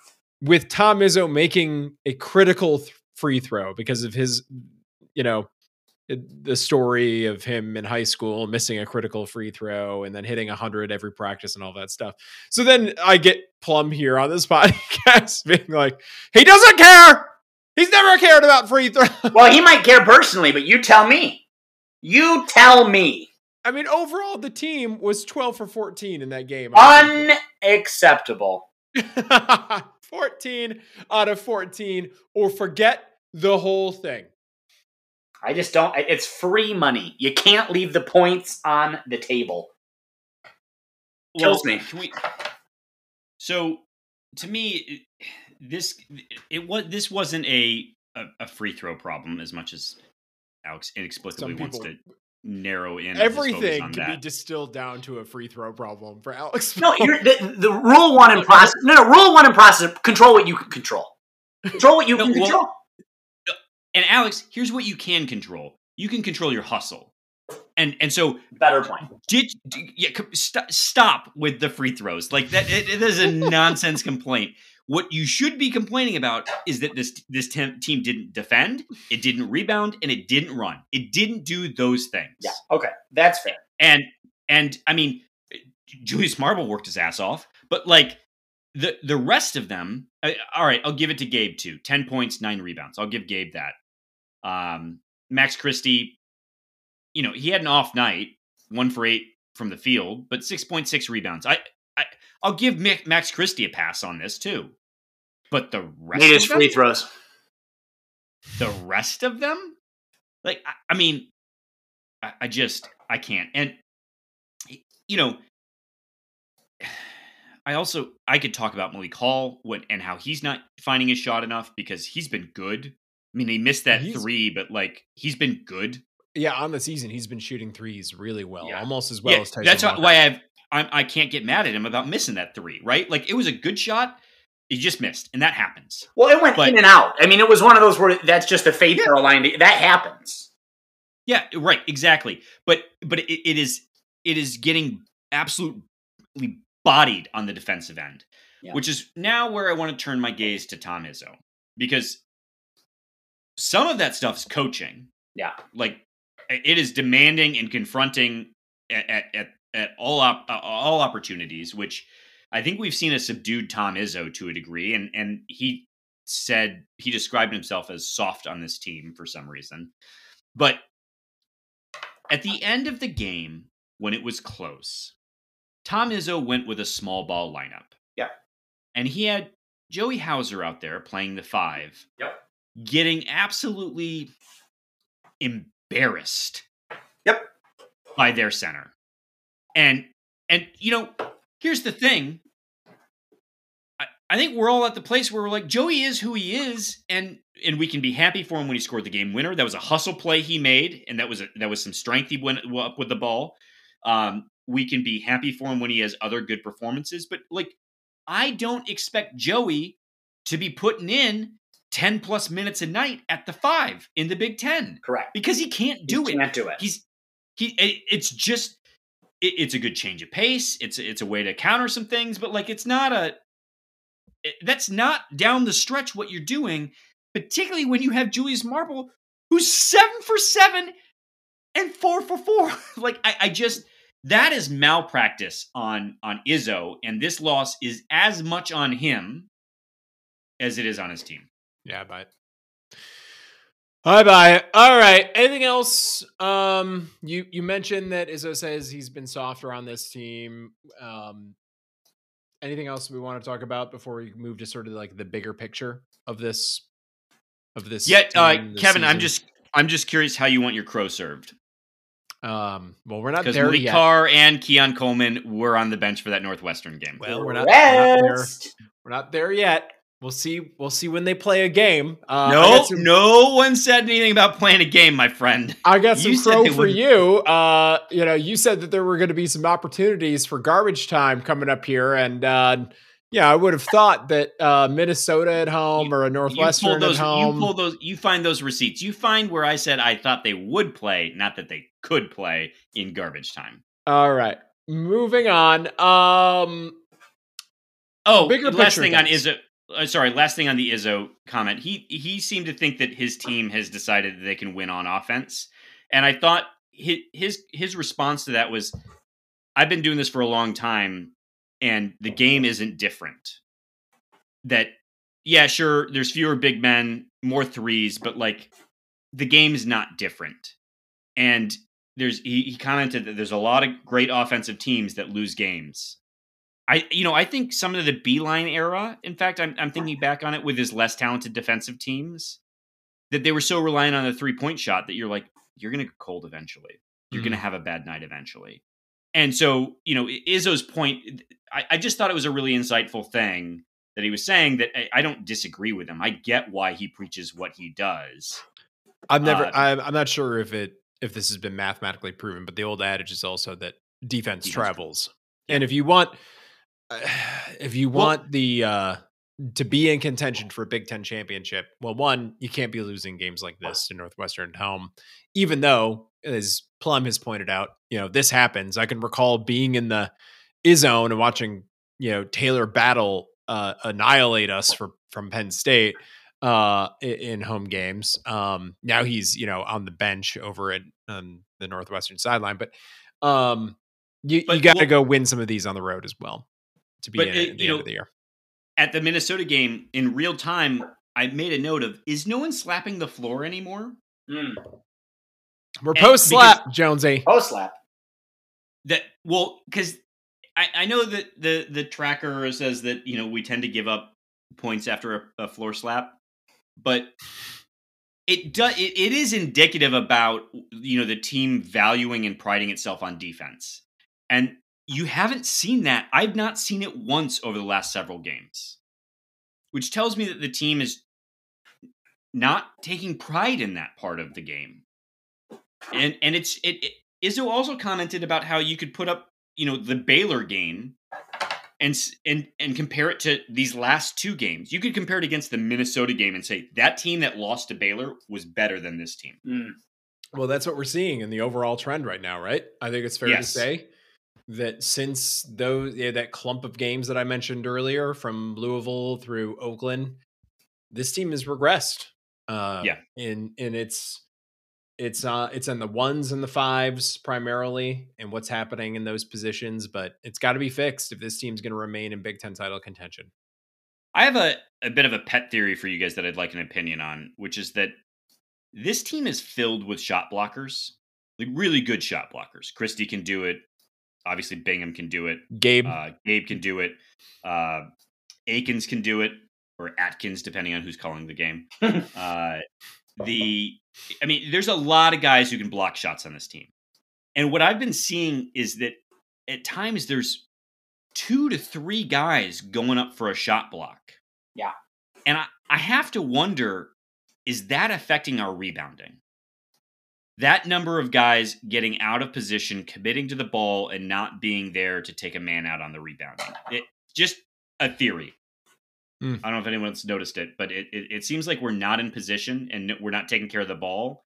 with Tom Izzo making a critical th- free throw because of his, you know, the story of him in high school missing a critical free throw and then hitting 100 every practice and all that stuff. So then I get Plum here on this podcast being like, he doesn't care. He's never cared about free throws. Well, he might care personally, but you tell me. You tell me. I mean, overall, the team was 12 for 14 in that game. Unacceptable. 14 out of 14, or forget the whole thing. I just don't. It's free money. You can't leave the points on the table. Kills me. We, so, to me, this it was this wasn't a, a a free throw problem as much as Alex inexplicably Some wants to narrow in Everything on can be distilled down to a free throw problem for Alex. No, you're, the, the rule one in process. No, no, rule one in process. Control what you can control. Control what you No, can well- control. And Alex, here's what you can control. You can control your hustle. And and so Better point. did d- yeah, st- stop with the free throws. Like that it, it is a nonsense complaint. What you should be complaining about is that this this tem- team didn't defend, it didn't rebound, and it didn't run. It didn't do those things. Yeah. Okay. That's fair. And and I mean, Julius Marble worked his ass off, but like the the rest of them, I, all right, I'll give it to Gabe too. Ten points, nine rebounds. I'll give Gabe that. Um, Max Christie, you know, he had an off night, one for eight from the field, but six point six rebounds. I, I I'll give Max Christie a pass on this too. But the rest of his free throws. the rest of them like i, I mean I, I just i can't and you know i also i could talk about malik hall what and how he's not finding his shot enough because he's been good i mean he missed that He's- three but like he's been good Yeah, on the season, he's been shooting threes really well, Yeah. almost as well yeah, as Tyson that's Walker. why i've I'm, i can't get mad at him about missing that three right like it was a good shot he just missed and that happens Well, it went But- in and out. I mean, it was one of those where that's just the fates Yeah. are aligned. That happens. Yeah, right, exactly. But but it, it is it is getting absolutely bodied on the defensive end, Yeah. which is now where I want to turn my gaze to Tom Izzo because some of that stuff is coaching. Yeah. Like it is demanding and confronting at at, at, all op, all opportunities, which I think we've seen a subdued Tom Izzo to a degree, and and he said he described himself as soft on this team for some reason, but at the end of the game, when it was close, Tom Izzo went with a small ball lineup. Yeah. And he had Joey Hauser out there playing the five. Yep. Getting absolutely embarrassed. Yep. By their center. And and you know, here's the thing. I, I think we're all at the place where we're like, Joey is who he is, and and we can be happy for him when he scored the game winner. That was a hustle play he made, and that was a, that was some strength he went up with the ball. Um, we can be happy for him when he has other good performances, but like, I don't expect Joey to be putting in ten plus minutes a night at the five in the Big Ten Correct. because he can't do You it. Can't do it. He's he. it- It's just it, it's a good change of pace. It's it's a way to counter some things, but like it's not a. it- that's not down the stretch what you're doing, particularly when you have Julius Marble, who's seven for seven and four for four. like I, I just that is malpractice on on Izzo, and this loss is as much on him as it is on his team. Yeah, I buy it. I buy it. All right. Anything else? Um, you you mentioned that Izzo says he's been softer on this team. Um, anything else we want to talk about before we move to sort of like the bigger picture of this of this? Yet, uh, team this Kevin, I'm just I'm just curious how you want your crow served. um. Well, we're not there Malik yet. Carr and Keon Coleman were on the bench for that Northwestern game. Well, we're not, we're not there. We're not there yet. We'll see. We'll see when they play a game. Uh, no, some- no one said anything about playing a game, my friend. I got some You crow for wouldn't- you. Uh, you know, you said that there were going to be some opportunities for garbage time coming up here, and uh, yeah, I would have thought that uh, Minnesota at home or a You Northwestern those. at home. You pull those. You find those receipts. You find where I said I thought they would play, not that they could play in garbage time. All right, moving on. Um, Oh, Bigger last thing on is Izzo. Uh, sorry, last thing on the Izzo comment. He he seemed to think that his team has decided that they can win on offense, and I thought his his response to that was, "I've been doing this for a long time, and the game isn't different. That yeah, sure, there's fewer big men, more threes, but like the game's not different." And there's he, he commented that there's a lot of great offensive teams that lose games. I you know I think some of the Beilein era. In fact, I'm I'm thinking back on it with his less talented defensive teams that they were so reliant on the three point shot that you're like you're gonna get cold eventually. You're gonna have a bad night eventually. And so you know Izzo's point. I, I just thought it was a really insightful thing that he was saying that I, I don't disagree with him. I get why he preaches what he does. I've never. Uh, I'm, I'm not sure if it if this has been mathematically proven, but the old adage is also that defense, Defense travels. And if you want, if you Well- want the uh, to be in contention for a Big Ten championship, well, one, you can't be losing games like this to Northwestern at home. Even though, as Plum has pointed out, you know this happens. I can recall being in the zone and watching, you know, Talor Battle uh, annihilate us for from Penn State uh in home games um now he's you know on the bench over at um, the northwestern sideline but um you, you got to well- go win some of these on the road as well to be But in it- it at the end know, of the year At the Minnesota game in real time, I made a note of: is no one slapping the floor anymore? Mm. we're post slap jonesy Post slap. that well because I, I know that the the tracker says that you know we tend to give up points after a, a floor slap but it does it, it is indicative about you know the team valuing and priding itself on defense and you haven't seen that i've not seen it once over the last several games which tells me that the team is not taking pride in that part of the game and and it's it, it Izzo also commented about how you could put up, you know, the Baylor game and and and compare it to these last two games. You could compare it against the Minnesota game and say that team that lost to Baylor was better than this team. Mm. well that's what we're seeing in the overall trend right now right i think it's fair Yes. to say that since those yeah, that clump of games that i mentioned earlier from louisville through oakland this team has regressed uh Yeah. in in its it's uh it's in the ones and the fives primarily and what's happening in those positions but it's got to be fixed if this team's going to remain in big 10 title contention I have a, a bit of a pet theory for you guys that I'd like an opinion on, which is that this team is filled with shot blockers, like really good shot blockers. Christie can do it. Obviously, Bingham can do it. gabe Uh, Gabe can do it. Uh, Akins can do it, or Atkins, depending on who's calling the game. uh, the, I mean, there's a lot of guys who can block shots on this team, and what I've been seeing is that at times there's two to three guys going up for a shot block. Yeah. and I, I have to wonder, is that affecting our rebounding? That number of guys getting out of position, committing to the ball, and not being there to take a man out on the rebounding. It just a theory. Hmm. I don't know if anyone's noticed it, but it, it, it seems like we're not in position and we're not taking care of the ball.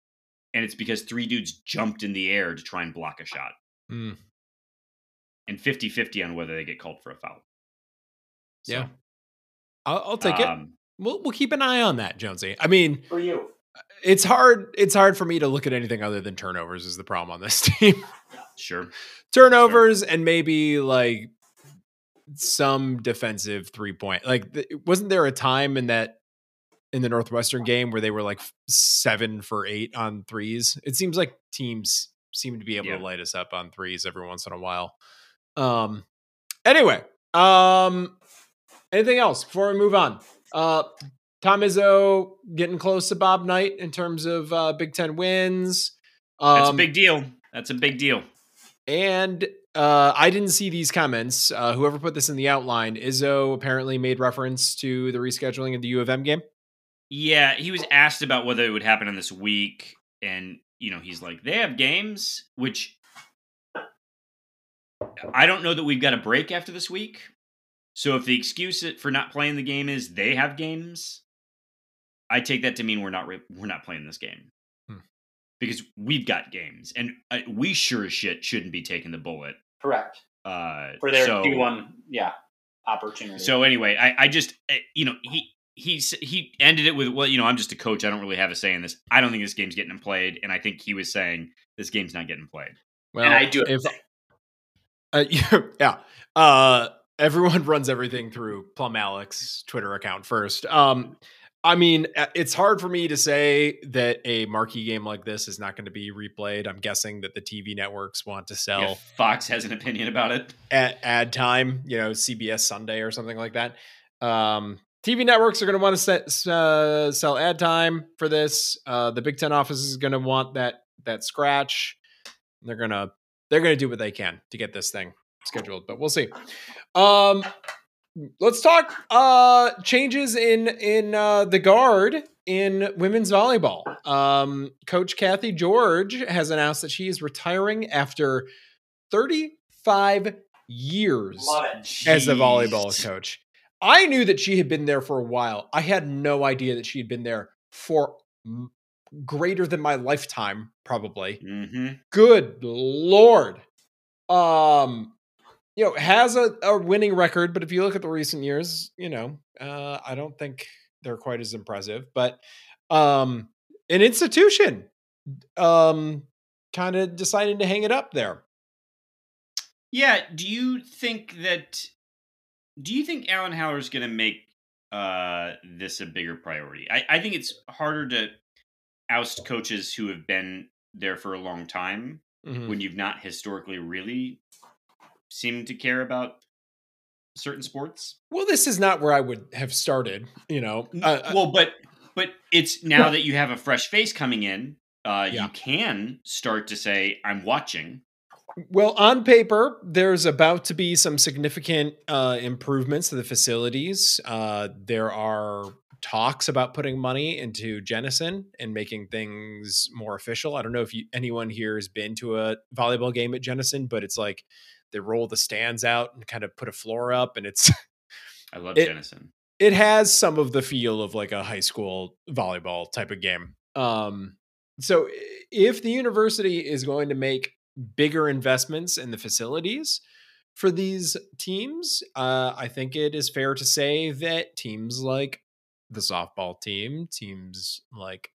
And it's because three dudes jumped in the air to try and block a shot. Mm. And 50 50 on whether they get called for a foul. So, Yeah. I'll, I'll take it um, we'll, we'll keep an eye on that jonesy i mean For you. It's hard it's hard for me to look at anything other than turnovers is the problem on this team Sure. turnovers and maybe like some defensive three point like th- wasn't there a time in that in the northwestern game where they were like seven for eight on threes it seems like teams seem to be able Yeah. to light us up on threes every once in a while um anyway um anything else before we move on uh tom izzo getting close to bob knight in terms of uh big ten wins That's a Um, big deal. That's a big deal. and uh, I didn't see these comments. Uh, whoever put this in the outline, Izzo apparently made reference to the rescheduling of the U of M game. Yeah, he was asked about whether it would happen in this week, and you know, he's like, they have games, which I don't know that we've got a break after this week. So if the excuse for not playing the game is they have games, I take that to mean we're not re- we're not playing this game Hmm. because we've got games, and uh, we sure as shit shouldn't be taking the bullet Correct. uh, for their so, Q1, yeah, opportunity. So anyway, I, I just eh, you know he he's he ended it with well you know I'm just a coach I don't really have a say in this I don't think this game's getting played and I think he was saying this game's not getting played. Well, and I do. If, uh, yeah, uh, everyone runs everything through Plum Alex Twitter account first. Um, I mean, it's hard for me to say that a marquee game like this is not going to be replayed. I'm guessing that the TV networks want to sell. Yeah, Fox has an opinion about it. Ad, ad time, you know, CBS Sunday or something like that. Um, TV networks are going to want to set, uh, sell ad time for this. Uh, the Big Ten office is going to want that that scratch. They're gonna they're gonna do what they can to get this thing scheduled, but we'll see. Um, let's talk uh changes in in uh the guard in women's volleyball. Um coach cathy george has announced that she is retiring after 35 years as a volleyball coach. I knew that she had been there for a while. I had no idea that she had been there for m- greater than my lifetime probably. Mm-hmm. good lord. Um you know has a, a winning record but if you look at the recent years you know uh i don't think they're quite as impressive but um an institution um kind of deciding to hang it up there Yeah. Do you think that? Do you think Alan Haller is going to make uh, this a bigger priority? I, I think it's harder to oust coaches who have been there for a long time Mhm. when you've not historically really seemed to care about certain sports. well this is not where i would have started you know uh, uh, well, but but it's now that you have a fresh face coming in, uh, Yeah. you can start to say, "I'm watching." Well, on paper, there's about to be some significant uh, improvements to the facilities. Uh, there are talks about putting money into Jennison and making things more official. I don't know if you, anyone here has been to a volleyball game at Jennison, but it's like they roll the stands out and kind of put a floor up, and it's I love It- Jennison. it has some of the feel of like a high school volleyball type of game. Um, so if the university is going to make bigger investments in the facilities for these teams, uh, I think it is fair to say that teams like the softball team, teams like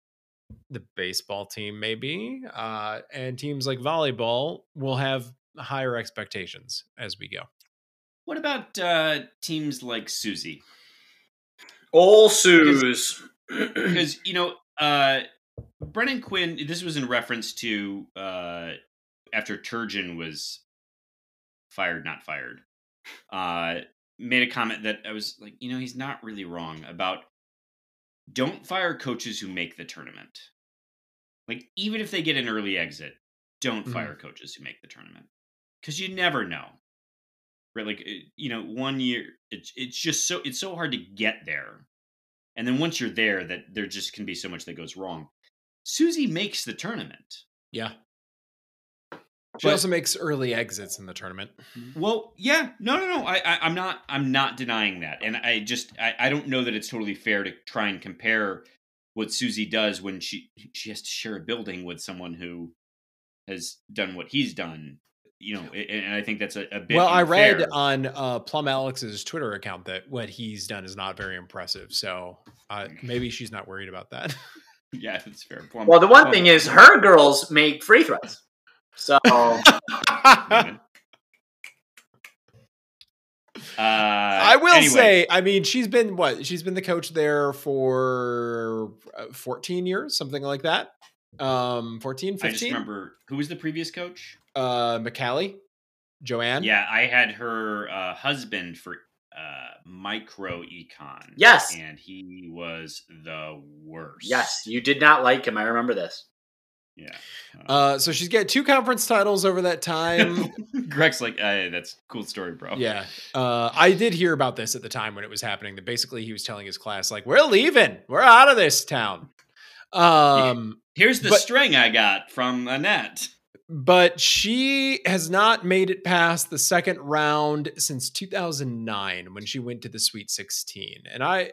the baseball team, maybe, uh, and teams like volleyball will have higher expectations as we go. What about uh, teams like Suzy? All Suze. because you know uh brendan quinn this was in reference to uh after turgeon was fired not fired uh made a comment that i was like you know he's not really wrong about don't fire coaches who make the tournament like even if they get an early exit don't Mhm. fire coaches who make the tournament because you never know. Right like uh, you know one year it's it's just so it's so hard to get there. And then once you're there that there just can be so much that goes wrong. Suzy makes the tournament. Yeah. She But- also makes early exits in the tournament. well yeah. No no no. I, I i'm not i'm not denying that. And i just I, I don't know that it's totally fair to try and compare what suzy does when she she has to share a building with someone who has done what he's done you know and, i think that's a, a bit Well, I read on uh, Plum Alex's Twitter account that what he's done is not very impressive. So uh, maybe she's not worried about that. yeah that's fair Plum- well, the one Plum- thing is, her girls make free throws. So Uh, I will anyway, say, I mean, she's been what? She's been the coach there for uh, 14 years, something like that. Um, 14, I just 15. remember who was the previous coach. Uh, McCallie, Joanne. Yeah, I had her uh, husband for uh, micro econ. Yes. and he was the worst. yes, you did not like him. I remember this. yeah. Uh, so she's got two conference titles over that time. Greg's like, uh, that's a cool story, bro. Yeah. Uh, I did hear about this at the time when it was happening. That basically he was telling his class, like, we're leaving. We're out of this town. Um, Here's the But- string I got from Annette. But she has not made it past the second round since 2009 when she went to the Sweet 16. And I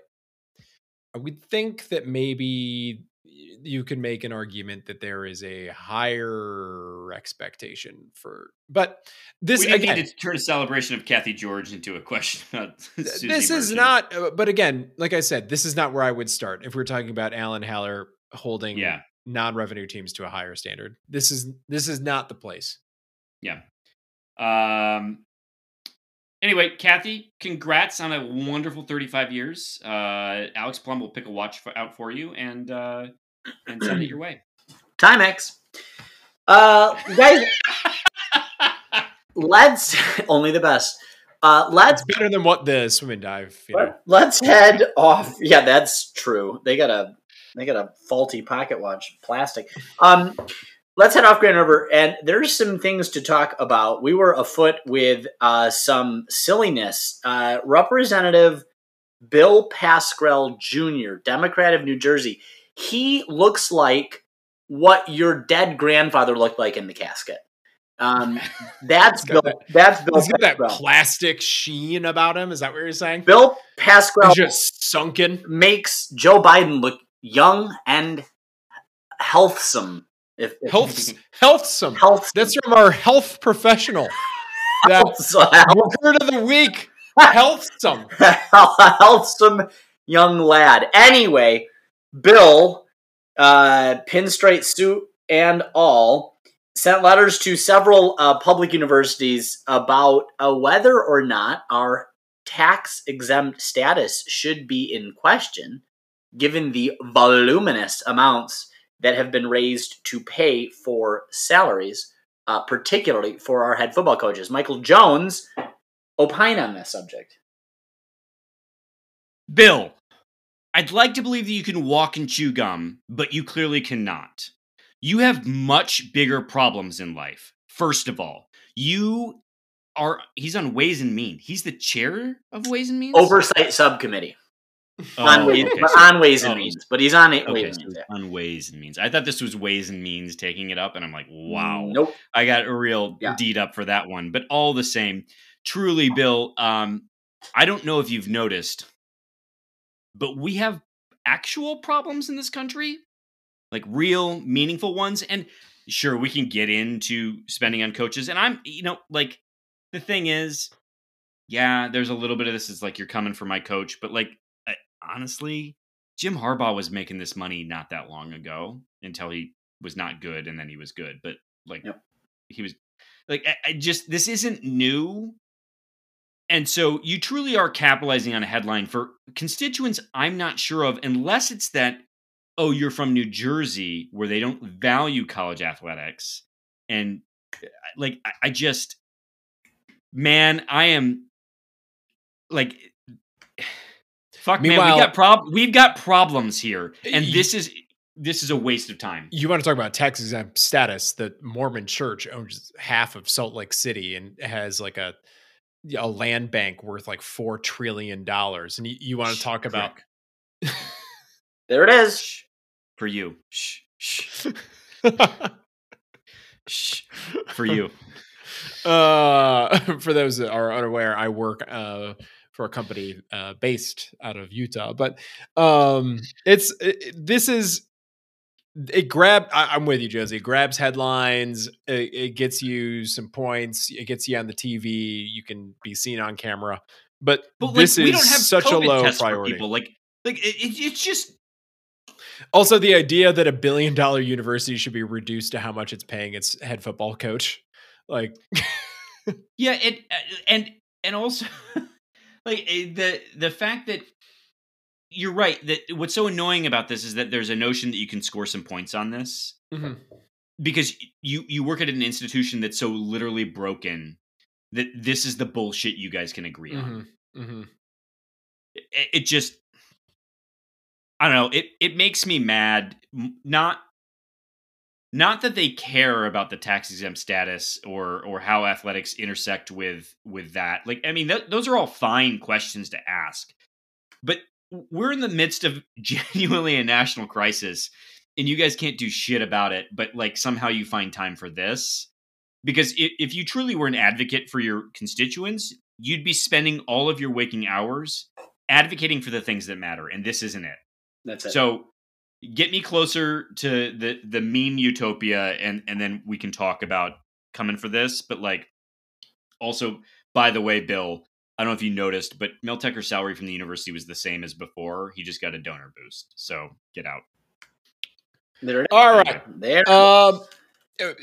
I would think that maybe you can make an argument that there is a higher expectation for, but this we again, need to turn a celebration of Cathy George into a question about Suzy this is Merchant. not. uh, But again, like I said, this is not where I would start if we're talking about Alan Haller holding Yeah. Non-revenue teams to a higher standard. This is this is not the place. Yeah. Um. Anyway, Cathy, congrats on a wonderful 35 years. Uh, Alex Plum will pick a watch for, out for you and uh, and send it your way. Timex. Uh, guys, let's only the best. Uh, let's It's better than what the swim and dive. You know. let's head off. Yeah, that's true. They got a they got a faulty pocket watch, plastic. Um, let's head off Grand River, and there's some things to talk about. We were afoot with uh, some silliness. Uh, Representative Bill Pascrell Jr., Democrat of New Jersey. He looks like what your dead grandfather looked like in the casket. Um, that's He's got That's Bill. He's got that plastic sheen about him. Is that what you're saying? Bill Pascrell He's just sunken. makes Joe Biden look young and healthsome. If, if Health, healthsome. health, That's from our health professional. That word of the week. Healthsome. healthsome young lad. Anyway, Bill, uh, pinstripe suit and all, sent letters to several uh, public universities about uh, whether or not our tax exempt status should be in question, given the voluminous amounts that have been raised to pay for salaries, uh, particularly for our head football coaches. Michael Jones opine on this subject. Bill, I'd like to believe that you can walk and chew gum, but you clearly cannot. You have much bigger problems in life. First of all, you are he's on Ways and Means. He's the chair of Ways and Means? Oversight subcommittee Oh, on, ways, okay, so- on Ways and oh, Means, but he's on it. Okay, Ways so and Means. on Ways and Means. I thought this was Ways and Means taking it up, and I'm like, wow. Nope. I got a real Yeah. deed up for that one. But all the same, truly, Bill, um, I don't know if you've noticed, but we have actual problems in this country, like real, meaningful ones. And sure, we can get into spending on coaches. And I'm, you know, like the thing is, yeah, there's a little bit of this. Is like you're coming for my coach, but like honestly, Jim Harbaugh was making this money not that long ago until he was not good, and then he was good. But like Yep. he was like I, I just this isn't new and so you truly are capitalizing on a headline for constituents i'm not sure of unless it's that oh you're from new jersey where they don't value college athletics and uh, like i, I just man i am like fuck man we got prob we've got problems here and Y- this is this is a waste of time You want to talk about tax exempt status? The Mormon Church owns half of Salt Lake City and has like a a land bank worth like four trillion dollars. And you, you want to Shh, talk about. There it is. Shh. for you shh shh shh for you uh, for those that are unaware, I work uh, for a company uh, based out of Utah, but um, it's it, this is it grab. I, I'm with you, Jonesy. It grabs headlines. It, it gets you some points. It gets you on the TV. You can be seen on camera. But, But this like, is we don't have such a low priority. people. Like, like it, it, it's just Also, the idea that a billion dollar university should be reduced to how much it's paying its head football coach, like yeah. It uh, and and also like eh, the the fact that you're right that what's so annoying about this is that there's a notion that you can score some points on this because you you work at an institution that's so literally broken that this is the bullshit you guys can agree on. Mhm, mhm. it, it just I don't know. It it makes me mad. Not not that they care about the tax exempt status or or how athletics intersect with with that. Like I mean, th- those are all fine questions to ask. But we're in the midst of genuinely a national crisis, and you guys can't do shit about it. But like somehow you find time for this because if, if you truly were an advocate for your constituents, you'd be spending all of your waking hours advocating for the things that matter, and this isn't it. That's it. So, get me closer to the the meme utopia, and and then we can talk about coming for this. But like, also, by the way, Bill, I don't know if you noticed, but Mel Tucker's salary from the university was the same as before. He just got a donor boost. So get out. There, All right. there. Um, uh,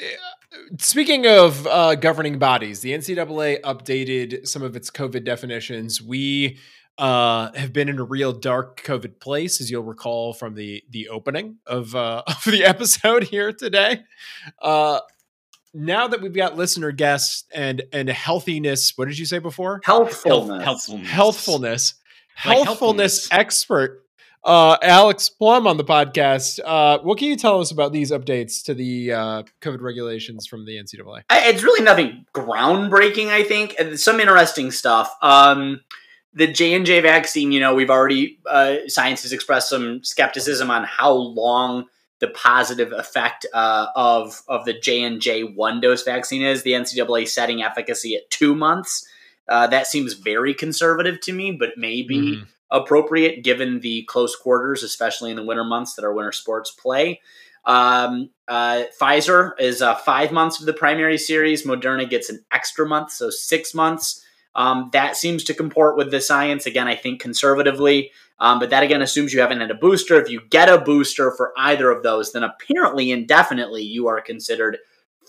speaking of uh, governing bodies, the NCAA updated some of its COVID definitions. We uh, have been in a real dark COVID place, as you'll recall from the the opening of uh, of the episode here today. Uh, now that we've got listener guests and and healthiness, what did you say before? Healthfulness. Healthfulness. Healthfulness, Like healthfulness healthfulness. expert uh, Alex Plum on the podcast. Uh, what can you tell us about these updates to the uh, COVID regulations from the NCAA? It's really nothing groundbreaking, I think, some interesting stuff. Um, the J and J vaccine, you know, we've already uh, science has expressed some skepticism on how long the positive effect uh, of of the J and J one dose vaccine is. The NCAA setting efficacy at two months. Uh, that seems very conservative to me, but maybe Mhm. appropriate given the close quarters, especially in the winter months that our winter sports play. Um, uh, Pfizer is uh, five months of the primary series. Moderna gets an extra month, so six months. Um, that seems to comport with the science. Again, I think conservatively, um, but that again assumes you haven't had a booster. If you get a booster for either of those, then apparently indefinitely you are considered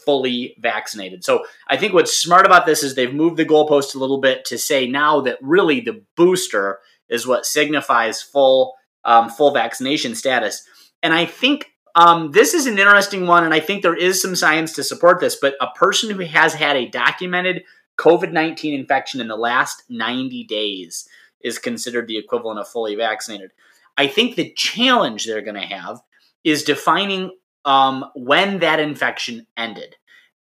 fully vaccinated. So I think what's smart about this is they've moved the goalpost a little bit to say now that really the booster is what signifies full um, full vaccination status. And I think um, this is an interesting one, and I think there is some science to support this. But a person who has had a documented COVID nineteen infection in the last ninety days is considered the equivalent of fully vaccinated. I think the challenge they're going to have is defining um, when that infection ended,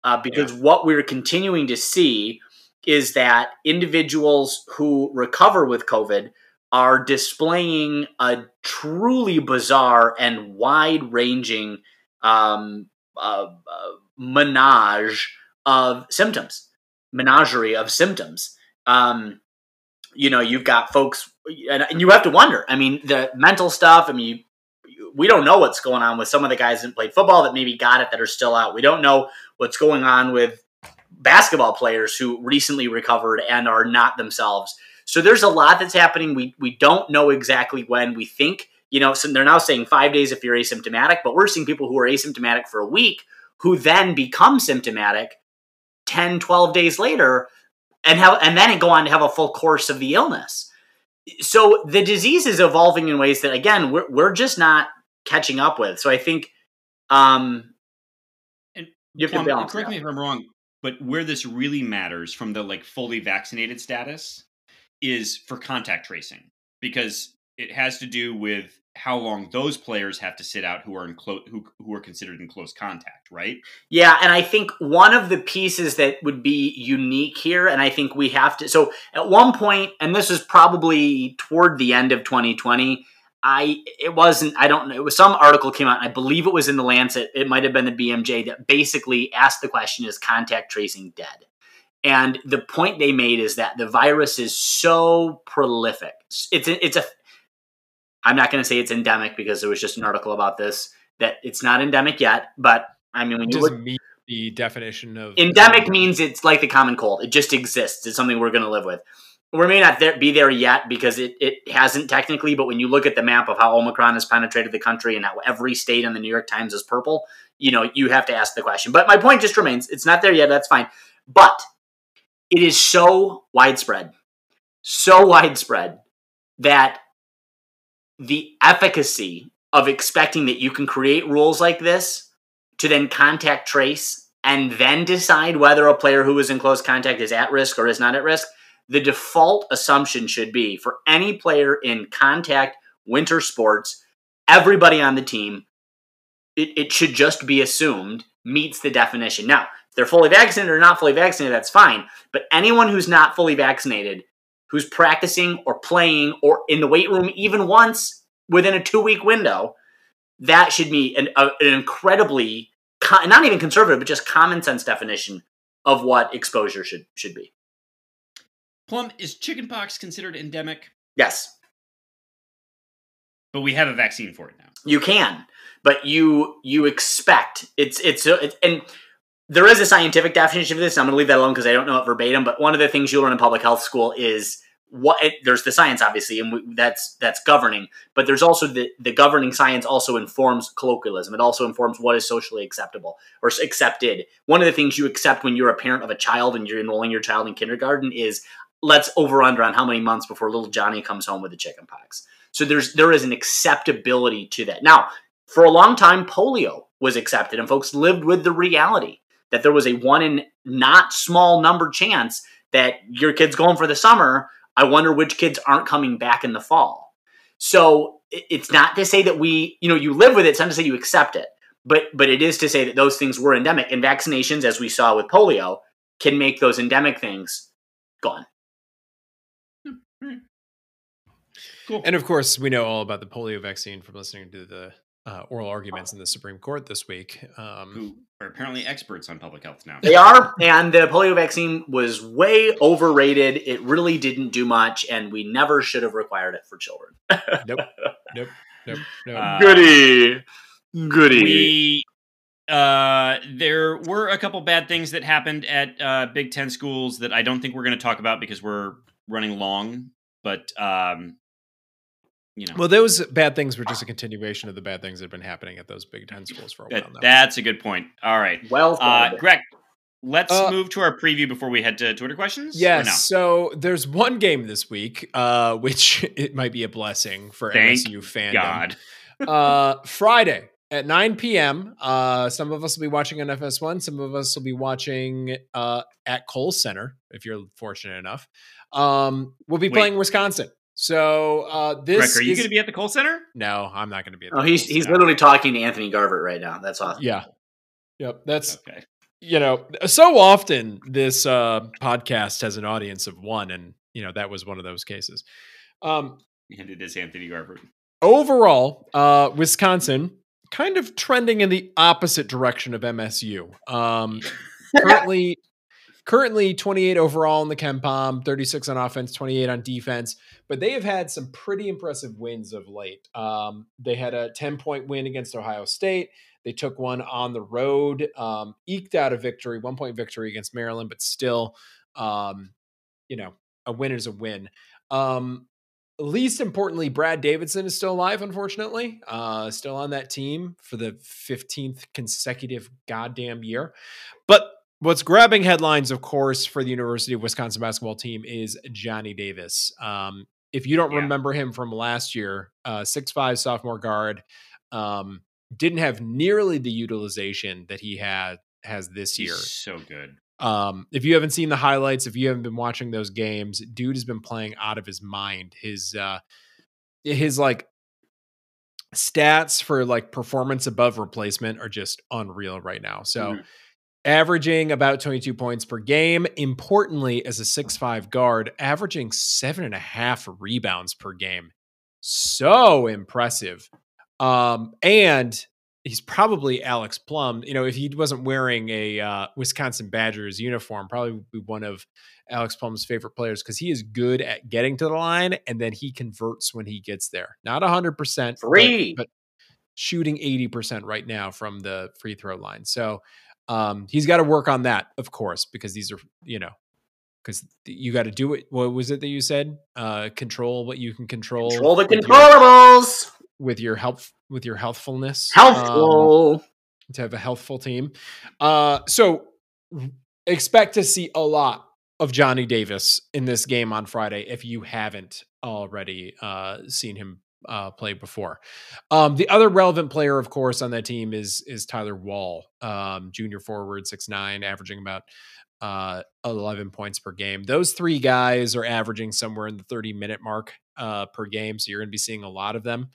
uh, because what we're continuing to see is that individuals who recover with COVID are displaying a truly bizarre and wide ranging um, uh, uh, menage of symptoms, menagerie of symptoms. Um, you know, you've got folks, and, and you have to wonder. I mean, the mental stuff. I mean, you, we don't know what's going on with some of the guys that played football that maybe got it that are still out. We don't know what's going on with basketball players who recently recovered and are not themselves. So there's a lot that's happening. We we don't know exactly when. We think, you know, so they're now saying five days if you're asymptomatic, but we're seeing people who are asymptomatic for a week who then become symptomatic 10, 12 days later and have and then it go on to have a full course of the illness. So the disease is evolving in ways that again we're we're just not catching up with. So I think um And you have to Plum, balance correct me if I'm wrong, but where this really matters from the like fully vaccinated status is for contact tracing because it has to do with how long those players have to sit out who are in close who who are considered in close contact, right? Yeah, and I think one of the pieces that would be unique here, and I think we have to. So at one point, and this was probably toward the end of 2020, I it wasn't. I don't know. It was some article came out. I believe it was in the Lancet. It might have been the BMJ that basically asked the question: Is contact tracing dead? And the point they made is that the virus is so prolific. It's a, it's a. I'm not going to say it's endemic because there was just an article about this that it's not endemic yet. But I mean, when you look meet the definition of endemic means it's like the common cold. It just exists. It's something we're going to live with. We may not there, be there yet because it, it hasn't technically, but when you look at the map of how Omicron has penetrated the country and how every state on the New York Times is purple, you know, you have to ask the question. But my point just remains it's not there yet. That's fine. But it is so widespread, so widespread that the efficacy of expecting that you can create rules like this to then contact trace and then decide whether a player who is in close contact is at risk or is not at risk, the default assumption should be for any player in contact winter sports, everybody on the team, it, it should just be assumed meets the definition. Now, if they're fully vaccinated or not fully vaccinated, that's fine. But anyone who's not fully vaccinated, who's practicing or playing or in the weight room even once within a two week window, that should be an, a, an incredibly co- not even conservative, but just common sense definition of what exposure should should be. Plum is chickenpox considered endemic? Yes. but we have a vaccine for it now. You can, but you you expect it's it's, it's and there is a scientific definition of this. I'm going to leave that alone because I don't know it verbatim. But one of the things you learn in public health school is what it, there's the science obviously and we, that's that's governing but there's also the the governing science also informs colloquialism it also informs what is socially acceptable or accepted one of the things you accept when you're a parent of a child and you're enrolling your child in kindergarten is let's over under on how many months before little johnny comes home with the chicken pox so there's there is an acceptability to that now for a long time polio was accepted and folks lived with the reality that there was a one in not small number chance that your kid's going for the summer I wonder which kids aren't coming back in the fall. So it's not to say that we, you know, you live with it. It's not to say you accept it, but but it is to say that those things were endemic. And vaccinations, as we saw with polio, can make those endemic things gone. Cool. And of course, we know all about the polio vaccine from listening to the uh, oral arguments in the Supreme Court this week. Um, Who are apparently experts on public health now. They are, and the polio vaccine was way overrated. It really didn't do much, and we never should have required it for children. nope, nope, nope, nope. Uh, goody, goody. We uh, there were a couple bad things that happened at uh, Big Ten schools that I don't think we're going to talk about because we're running long. But um, you know. Well, those bad things were just a continuation of the bad things that have been happening at those Big Ten schools for a while now. That's a good point. All right. Well, uh, Greg, let's uh, move to our preview before we head to Twitter questions. Yes. No? So there's one game this week, uh, which it might be a blessing for Thank MSU fandom. God. uh, Friday at 9 p.m. Uh, some of us will be watching on FS1. Some of us will be watching uh, at Kohl Center, if you're fortunate enough. Um, we'll be Wait. playing Wisconsin. So uh, this Rick, are you going to be at the Kohl Center? No, I'm not going to be. at Oh, he's he's literally talking to Anthony Garvert right now. That's awesome. Yeah. Yep. That's okay. You know, so often this uh, podcast has an audience of one, and you know that was one of those cases. Um, and it is Anthony Garvert. Overall, uh, Wisconsin kind of trending in the opposite direction of MSU. Um, currently, currently 28 overall in the KenPom, 36 on offense, 28 on defense. But they have had some pretty impressive wins of late. Um, they had a 10 point win against Ohio State. They took one on the road, um, eked out a victory, one point victory against Maryland, but still, um, you know, a win is a win. Um, least importantly, Brad Davison is still alive, unfortunately, uh, still on that team for the 15th consecutive goddamn year. But What's grabbing headlines, of course, for the University of Wisconsin basketball team is Johnny Davis. Um, if you don't yeah. remember him from last year, uh, six five sophomore guard, um, didn't have nearly the utilization that he had has this year. He's so good. Um, if you haven't seen the highlights, if you haven't been watching those games, dude has been playing out of his mind. His uh, his like stats for like performance above replacement are just unreal right now. So. Mm-hmm averaging about 22 points per game. Importantly, as a six-five guard, averaging seven and a half rebounds per game. So impressive. Um, and he's probably Alex Plum. You know, if he wasn't wearing a uh, Wisconsin Badgers uniform, probably would be one of Alex Plum's favorite players because he is good at getting to the line and then he converts when he gets there. Not 100%, Free. But, but shooting 80% right now from the free throw line. So um, he's got to work on that, of course, because these are, you know, because you got to do it. What was it that you said? Uh, control what you can control. Control the controllables with your health, with your healthfulness. Healthful. Um, to have a healthful team. Uh, so expect to see a lot of Johnny Davis in this game on Friday if you haven't already uh, seen him uh, play before. Um, the other relevant player, of course, on that team is is Tyler Wahl, um, junior forward, six nine, averaging about uh, 11 points per game. Those three guys are averaging somewhere in the 30 minute mark uh, per game, so you're going to be seeing a lot of them.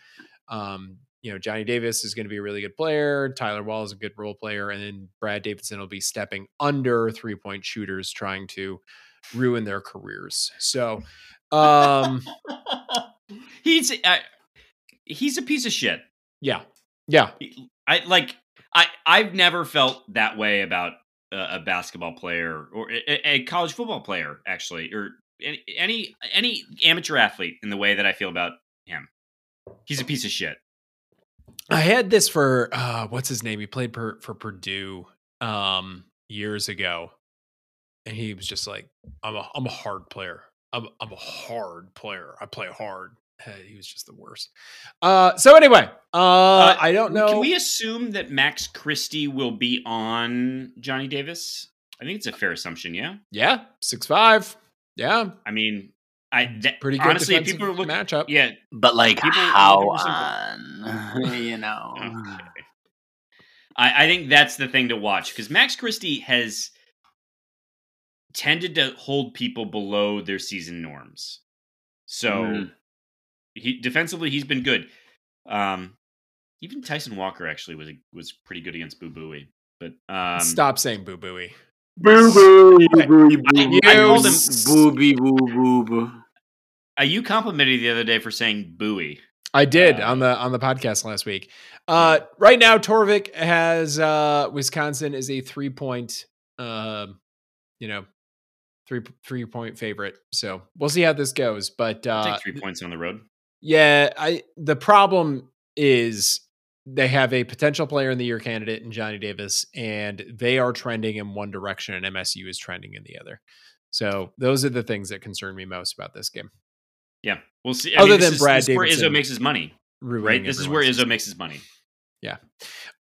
Um, you know, Johnny Davis is going to be a really good player. Tyler Wahl is a good role player, and then Brad Davison will be stepping under three point shooters, trying to ruin their careers. So, um, he's. Uh, he's a piece of shit. Yeah. Yeah. I like I I've never felt that way about a, a basketball player or a, a, college football player actually or any any amateur athlete in the way that I feel about him. He's a piece of shit. I had this for uh, what's his name? He played per, for Purdue um, years ago, and he was just like, "I'm a I'm a hard player. I'm I'm a hard player. I play hard." Hey, he was just the worst. Uh, so anyway, uh, I don't know. Can we assume that Max Christie will be on Johnny Davis? I think it's a fair assumption. Yeah. Yeah, six five. Yeah, I mean, I that, pretty good. honestly, people are looking. matchup. Yeah, But like People how on? you know. Okay. I, I think that's the thing to watch because Max Christie has tended to hold people below their season norms. So Mhm. He defensively he's been good. Um, even Tyson Walker actually was was pretty good against Boo Booey. But um, Stop saying boo booey. Boo boo boo boo. I called him s- booby boo boo boo. uh, you complimented the other day for saying Booey. I did Uh, on the on the podcast last week. Uh, right now, Torvik has uh, Wisconsin is a three point, uh, you know, three three point favorite. So we'll see how this goes. But uh, take three points on the road. Yeah, I the problem is they have a potential player in the year candidate in Johnny Davis, and they are trending in one direction, and MSU is trending in the other. So those are the things that concern me most about this game. Yeah, we'll see. I Other mean, than is, Brad this is where Davison Izzo makes his money, right? This is where Izzo makes his money. Yeah.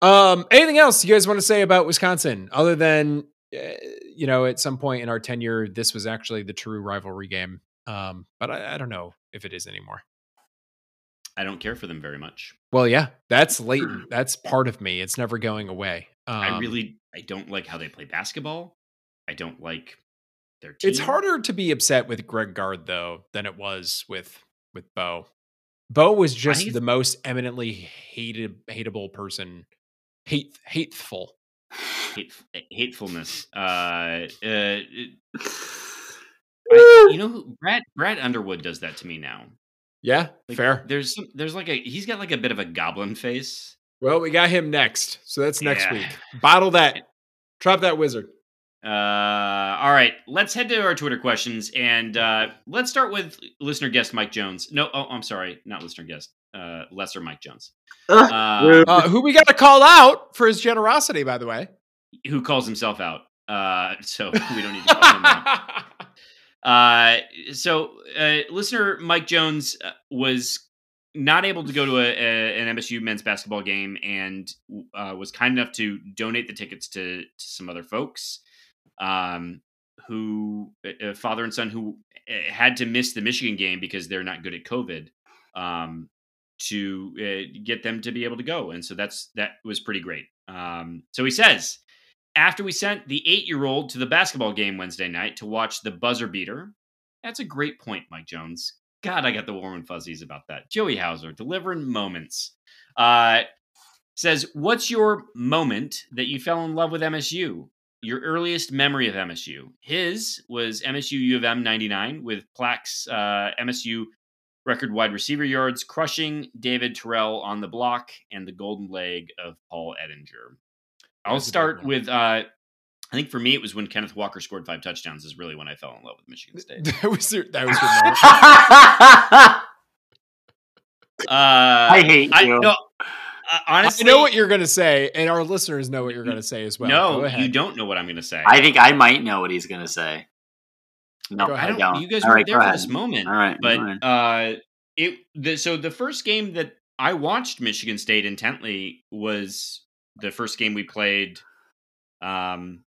Um, anything else you guys want to say about Wisconsin other than uh, you know at some point in our tenure this was actually the true rivalry game. Um, but I, I don't know if it is anymore. I don't care for them very much. Well, yeah, that's latent. That's part of me. It's never going away. Um, I really I don't like how they play basketball. I don't like their team. It's harder to be upset with Greg Gard though than it was with with Bo. Bo was just think the most eminently hated hateable person, hate hateful. Hate, hatefulness. Uh, uh, I- you know, who, Brad Brad Underwood does that to me now. Yeah, Like, fair. There's some, there's like a he's got like a bit of a goblin face. Well, we got him next, so that's next Yeah. week. Bottle that, drop that wizard. Uh, all right, let's head to our Twitter questions and uh, let's start with listener guest Mike Jones. No, oh, I'm sorry, not listener guest. Uh, lesser Mike Jones, uh, Uh, who we got to call out for his generosity, by the way. who calls himself out. Uh, so we don't need to call him out. Uh, so uh, listener Mike Jones uh, was not able to go to a, a, an MSU men's basketball game and uh, was kind enough to donate the tickets to, to some other folks um, who uh, father and son who had to miss the Michigan game because they're not good at COVID um, to uh, get them to be able to go, and so that's that was pretty great. Um, so he says after we sent the eight year old to the basketball game Wednesday night to watch the buzzer beater. That's a great point, Mike Jones. God, I got the warm and fuzzies about that. Joey Hauser delivering moments. Uh, says, What's your moment that you fell in love with MSU? Your earliest memory of MSU? His was MSU U of M 99 with Plax's uh, MSU record wide receiver yards, crushing David Terrell on the block, and the golden leg of Paul Edinger. I'll That's start with. Uh, I think for me, it was when Kenneth Walker scored five touchdowns. Is really when I fell in love with Michigan State. that was your, that was your moment. Uh, I hate I, you. no, uh, honestly, I know what you're going to say, and our listeners know what you're going to say as well. No, you don't know what I'm going to say. I think I might know what he's gonna say. No, Go I ahead. don't. don't. You guys All weren't right, there for ahead. this moment, All right, but all right. uh, it. The, so the first game that I watched Michigan State intently was the first game we played. Um,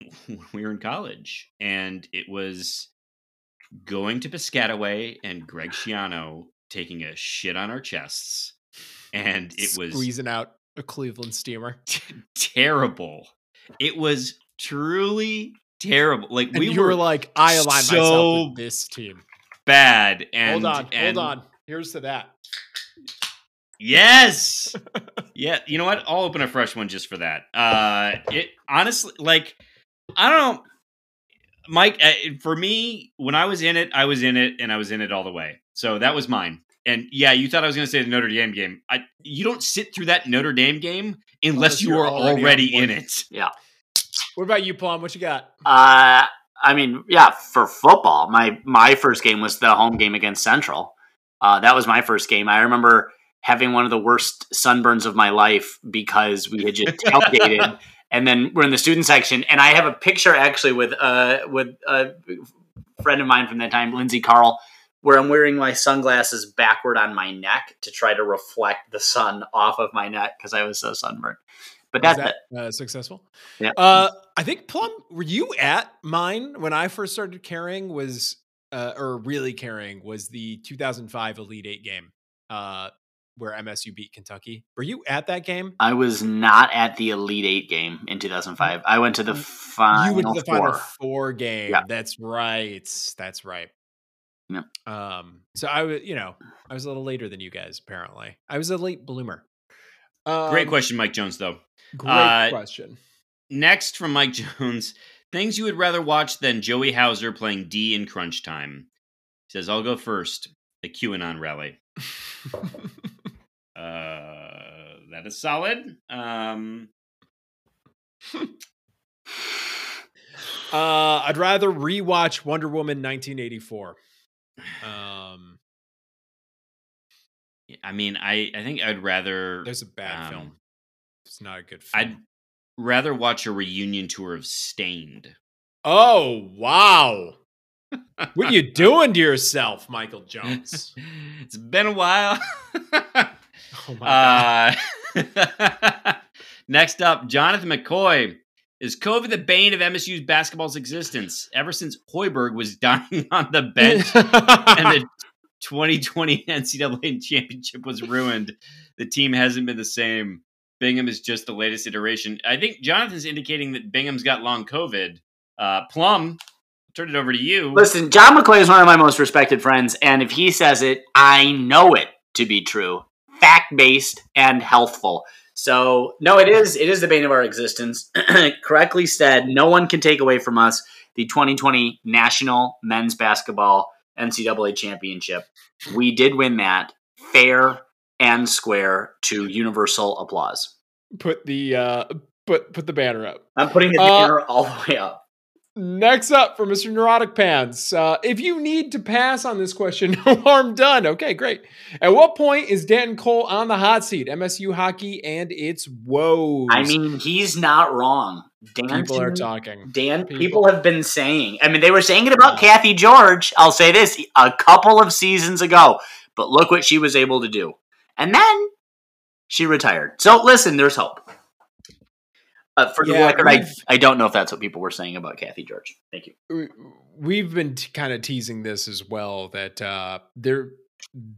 when we were in college, and it was going to Piscataway and Greg Schiano taking a shit on our chests, and it was squeezing out a Cleveland steamer. terrible. It was truly terrible. Like And we you were, like, I align myself with this team. bad. And hold on, and hold on. Here's to that. Yes. yeah. You know what? I'll open a fresh one just for that. Uh, it honestly, like, I don't know, Mike. Uh, for me, when I was in it, I was in it, and I was in it all the way. So that was mine. And yeah, you thought I was going to say the Notre Dame game. I you don't sit through that Notre Dame game Unless unless you you're already already in it. Yeah. What about you, Plum? What you got? Uh, I mean, yeah, for football, my my first game was the home game against Central. Uh, that was my first game. I remember having one of the worst sunburns of my life because we had just tailgated, and then we're in the student section, and I have a picture actually with uh with a friend of mine from that time, Lindsay Carl, where I'm wearing my sunglasses backward on my neck to try to reflect the sun off of my neck because I was so sunburned. But that's that uh, successful? Yeah. Uh, I think Plum, were you at mine when I first started carrying? Was uh, or really carrying was the 2005 Elite Eight game uh, where MSU beat Kentucky. Were you at that game? I was not at the Elite Eight game in 2005. I went to the final you went to the four. Final Four game. Yeah. That's right. That's right. Yeah. Um. So I was, you know, I was a little later than you guys. Apparently, I was a late bloomer. Um, Great question, Mike Jones, though. Great Uh, question. Next from Mike Jones things you would rather watch than Joey Hauser playing D in crunch time. He says, I'll go first. The QAnon rally. Uh, that is solid. Um, Uh, I'd rather rewatch Wonder Woman 1984. Um, I mean, I, I think I'd rather there's a bad Um, film. It's not a good film. I'd rather watch a reunion tour of Staind. oh wow! what are you doing to yourself, Michael Jones? it's been a while. Oh my god! Uh, next up, Jonathan McCoy. Is COVID the bane of MSU's basketball's existence? Ever since Hoiberg was dying on the bench and the 2020 NCAA championship was ruined, the team hasn't been the same. Bingham is just the latest iteration. I think Jonathan's indicating that Bingham's got long COVID. Uh, Plum, I'll turn it over to you. Listen, John McClay is one of my most respected friends, and if he says it, I know it to be true, fact based and healthful. So no, it is it is the bane of our existence. Correctly said, no one can take away from us the 2020 National Men's Basketball NCAA Championship. We did win that fair and square to universal applause. put the uh, put put the banner up. I'm putting the Uh, banner all the way up. Next up for Mr. Neurotic Pants. Uh, if you need to pass on this question, no harm done. Okay, great. At what point is Danton Cole on the hot seat? MSU hockey and its woes. I mean, he's not wrong. Dan people are talking. Dan, People. people. have been saying. I mean, they were saying it about Cathy George. I'll say this a couple of seasons ago, but look what she was able to do. And then she retired. So listen, there's hope. Uh, for the record, I, I don't know if that's what people were saying about Cathy George. Thank you. we- We've been t- kind of teasing this as well that uh, there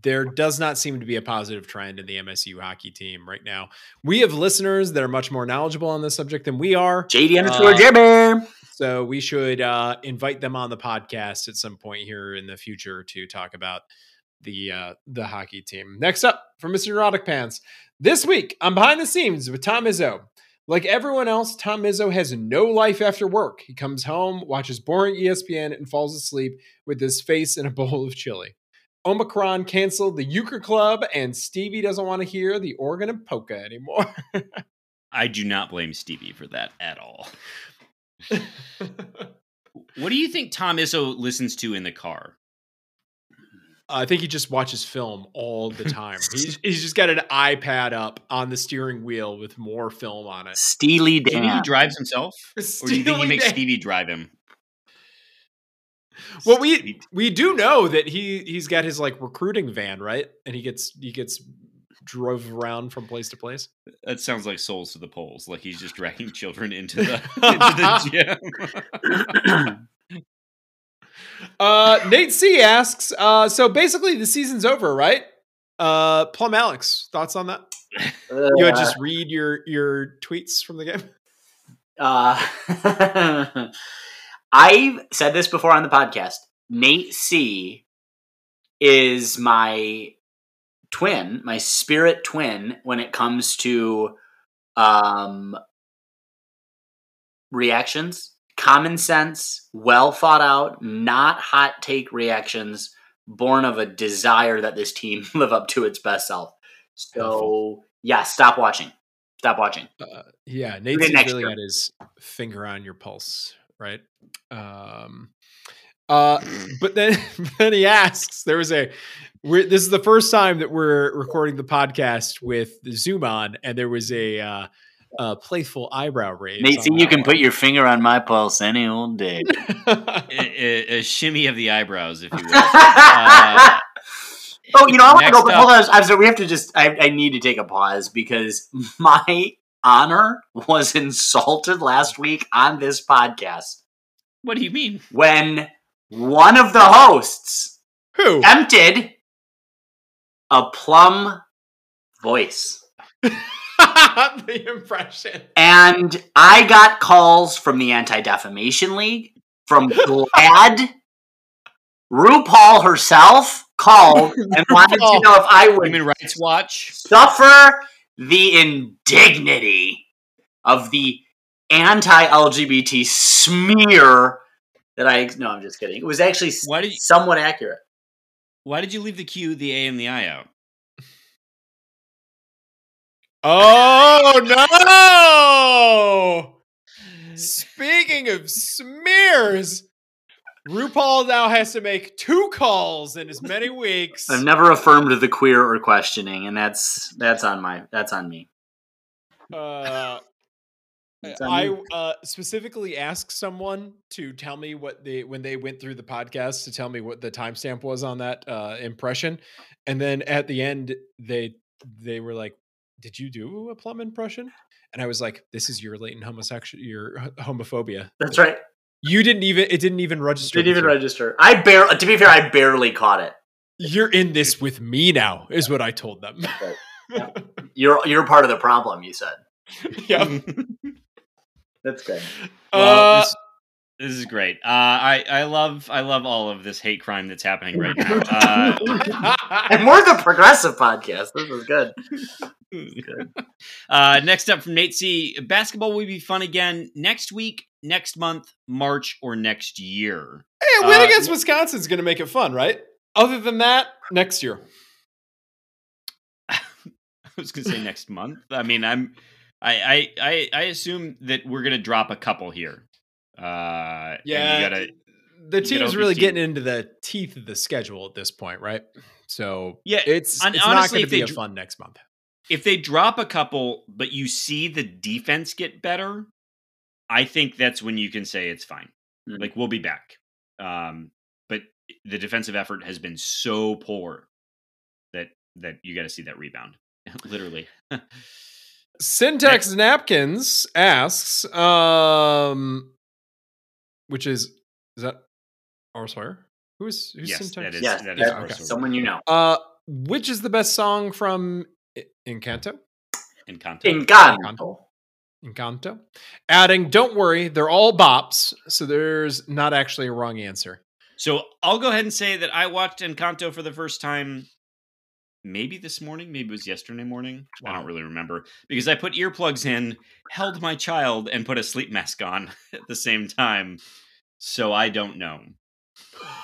there does not seem to be a positive trend in the MSU hockey team right now. We have listeners that are much more knowledgeable on this subject than we are. JD underscore Uh, Jimmy. So we should uh, invite them on the podcast at some point here in the future to talk about the uh, the hockey team. Next up for Mr. Neurotic Pants. This week, I'm behind the scenes with Tom Izzo. Like everyone else, Tom Izzo has no life after work. He comes home, watches boring ESPN, and falls asleep with his face in a bowl of chili. Omicron canceled the Euchre Club, and Stevie doesn't want to hear the organ and polka anymore. I do not blame Stevie for that at all. What do you think Tom Izzo listens to in the car? I think he just watches film all the time. he's, he's just got an iPad up on the steering wheel with more film on it. Steely Do you think he drives himself? Or do you think he makes Dan. Stevie drive him? Well, we we do know that he he's got his like recruiting van, right? And he gets he gets drove around from place to place. that sounds like souls to the poles. Like he's just dragging children into the into the gym. Uh, Nate C asks, uh, so basically the season's over, right? Uh, Plum Alex, thoughts on that? You would Uh, just read your your tweets from the game. Uh, I've said this before on the podcast. Nate C is my twin, my spirit twin, when it comes to um, reactions, common sense, well thought out, not hot take reactions, born of a desire that this team live up to its best self. So, yeah, stop watching. Stop watching. Uh, yeah, Nate's really year. got his finger on your pulse, right? Um, uh, but then then he asks. There was a We're, this is the first time that we're recording the podcast with the Zoom on, and there was a uh, uh, playful eyebrow raise. Nate, see, you can one. put your finger on my pulse any old day. a, a, a shimmy of the eyebrows, if you will. Uh, oh, you know, I want to go. But up- hold on, I'm sorry. We have to just. I, I need to take a pause because my honor was insulted last week on this podcast what do you mean? when one of the hosts Who? emptied a plum voice. The impression. And I got calls from the Anti Defamation League, from GLAAD. RuPaul herself called and wanted to know if I would Human Rights Watch. suffer the indignity of the anti LGBT smear that I. No, I'm just kidding. It was actually Why did you, somewhat accurate. why did you leave the Q, the A, and the I out? Oh no! Speaking of smears, RuPaul now has to make two calls in as many weeks. I've never affirmed the queer or questioning, and that's that's on my that's on me. Uh, on I you. uh, specifically asked someone to tell me what they when they went through the podcast to tell me what the timestamp was on that uh, impression, and then at the end they they were like, "Did you do a plum impression?" And I was like, "This is your latent homosexual, your homophobia. That's right. You didn't even it didn't even register. Didn't even you. register. I barely. To be fair, I barely caught it. You're in this with me now, is what I told them. You're you're part of the problem. You said. yeah. That's good. Well, Uh, this, this is great. Uh, I I love I love all of this hate crime that's happening right now. Uh, And we're the progressive podcast. This is good. good. uh, next up from Nate C. Basketball will be fun again next week, next month, March, or next year. Hey, a win Uh, against Wisconsin's going to make it fun, right? Other than that, next year. I was gonna say next month. I mean, I'm I I I, I assume that we're gonna drop a couple here. Uh, and Yeah, you gotta the you team's really be- getting into the teeth of the schedule at this point, right? So Yeah, it's hon- it's not honestly, going to if they be a fun next month. if they drop a couple, but you see the defense get better, I think that's when you can say it's fine. Mhm. Like we'll be back. Um, but the defensive effort has been so poor that that you got to see that rebound, literally. Syntax Napkins asks, um, which is is that our Sawyer? Who is who's Yes, Syntax? that is- Yes, that is that- our okay. someone you know. Uh, which is the best song from I- Encanto? Encanto. Encanto. Encanto. Adding, don't worry, they're all bops, so there's not actually a wrong answer. So I'll go ahead and say that I watched Encanto for the first time maybe this morning, maybe it was yesterday morning. I don't really remember because I put earplugs in, held my child, and put a sleep mask on at the same time. So I don't know.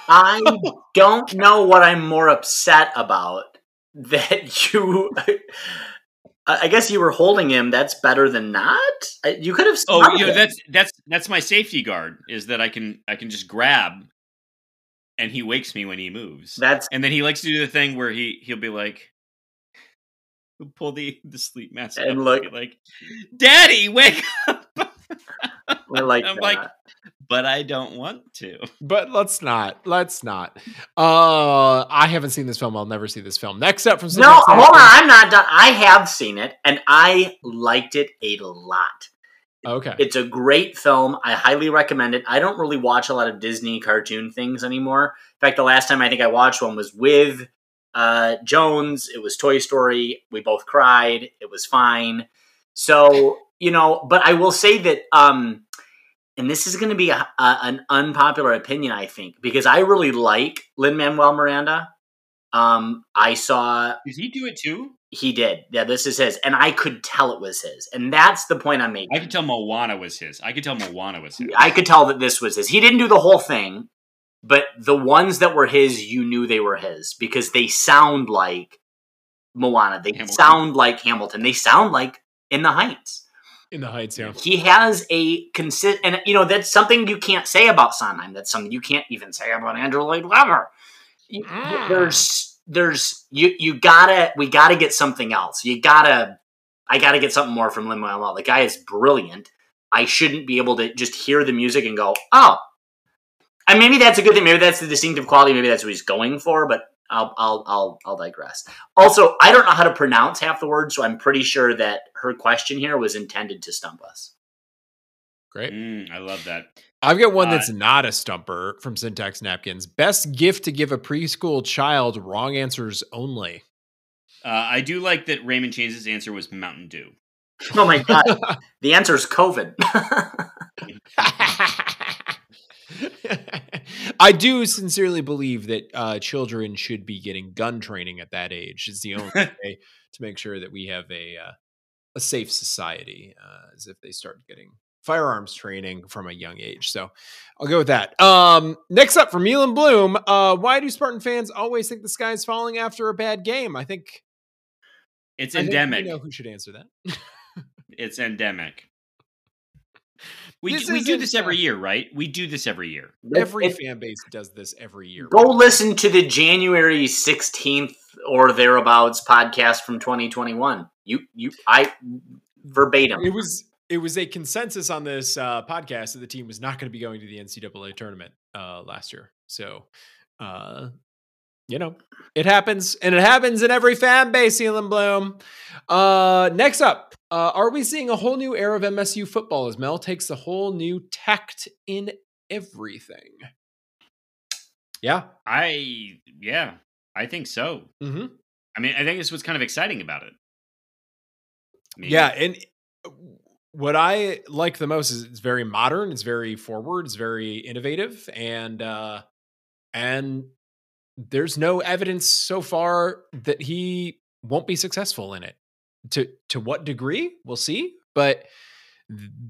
I don't know what I'm more upset about. That you, I guess you were holding him. That's better than not. You could have. Oh, you know that's that's that's my safety guard is that I can I can just grab, and he wakes me when he moves. That's and then he likes to do the thing where he he'll be like, he'll pull the the sleep mask And up look- be like, "Daddy, wake up!" I like. I'm that. like, but I don't want to. But let's not. Let's not. Uh, I haven't seen this film. I'll never see this film. Next up from no, Syntax hold on. I'm not done. I have seen it, and I liked it a lot. Okay. It's a great film. I highly recommend it. I don't really watch a lot of Disney cartoon things anymore. In fact, the last time I think I watched one was with uh, Jones. It was Toy Story. We both cried. It was fine. So, you know, but I will say that, um, and this is going to be a, a, an unpopular opinion, I think, because I really like Lin Manuel Miranda. Um, I saw Did he do it too? He did. Yeah, this is his, and I could tell it was his, and that's the point I'm making. I could tell Moana was his. I could tell Moana was his. I could tell that this was his. He didn't do the whole thing, but the ones that were his, you knew they were his because they sound like Moana. They Hamilton. sound like Hamilton. They sound like In the Heights. In the Heights, yeah. He has a consist, and you know that's something you can't say about Sondheim. That's something you can't even say about Andrew Lloyd Webber. You- Mm. There's there's you you gotta we gotta get something else. You gotta I gotta get something more from Lin Manuel. The guy is brilliant. I shouldn't be able to just hear the music and go, oh. And maybe that's a good thing. Maybe that's the distinctive quality. Maybe that's what he's going for. But I'll I'll I'll I'll digress. Also, I don't know how to pronounce half the words, so I'm pretty sure that her question here was intended to stump us. Great. Mm, I love that. I've got one Uh, that's not a stumper from Syntax Napkins. Best gift to give a preschool child, wrong answers only. Uh, I do like that Raymond Chains' answer was Mountain Dew. Oh my god. the answer is COVID. I do sincerely believe that uh, children should be getting gun training at that age. It's the only way to make sure that we have a uh, a safe society, uh, as if they start getting firearms training from a young age. So I'll go with that. Um, next up from Elon Bloom, uh, why do Spartan fans always think the sky's falling after a bad game? I think It's I think we endemic. know who should answer that. It's endemic. We, This we do this every year, right? We do this every year. Every It- fan base does this every year. Go listen to the January 16th or thereabouts podcast from 2021. You you I verbatim. It was it was a consensus on this uh, podcast that the team was not going to be going to the NCAA tournament uh, last year. So, uh, you know, it happens, and it happens in every fan base. Elon Bloom. Uh, next up, uh, are we seeing a whole new era of MSU football as Mel takes a whole new tact in everything? Yeah. I yeah, I think so. hmm I mean, I think this was kind of exciting about it. I mean, Yeah, and uh, what I like the most is it's very modern, it's very forward, it's very innovative, and uh and there's no evidence so far that he won't be successful in it. To to what degree, we'll see, but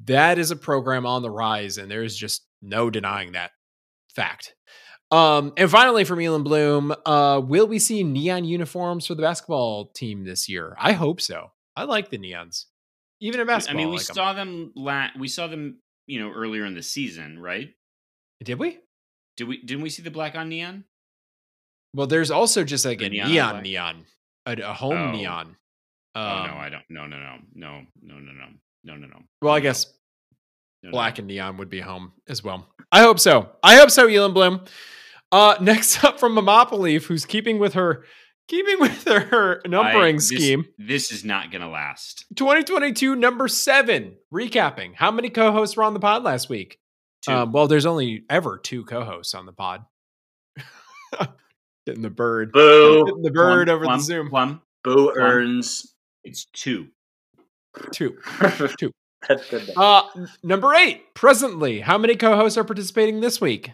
that is a program on the rise, and there's just no denying that fact. Um, and finally, from Elon Bloom, uh, will we see neon uniforms for the basketball team this year? I hope so. I like the neons, even in I mean, we like saw them. La- we saw them. You know, earlier in the season, right? Did we? Did we? Didn't we see the black on neon? Well, there's also just like The a neon neon neon, a, a home Oh. neon. oh Um, no, I don't. No, no, no, no, no, no, no, no, no, no. well, I guess no, no. black and neon would be home as well. I hope so. I hope so, Elon Bloom. Uh, next up from Leaf, who's keeping with her keeping with her numbering I- this- scheme. This is not going to last. 2022 number seven. Recapping. How many co-hosts were on the pod last week? Two. Um, well, there's only ever two co-hosts on the pod. Getting the bird. Boo. Getting the bird Plum, over plum, the Zoom. Plum. Boo Plum. earns. It's two. Two. That's good. Uh, number eight. Presently, how many co-hosts are participating this week?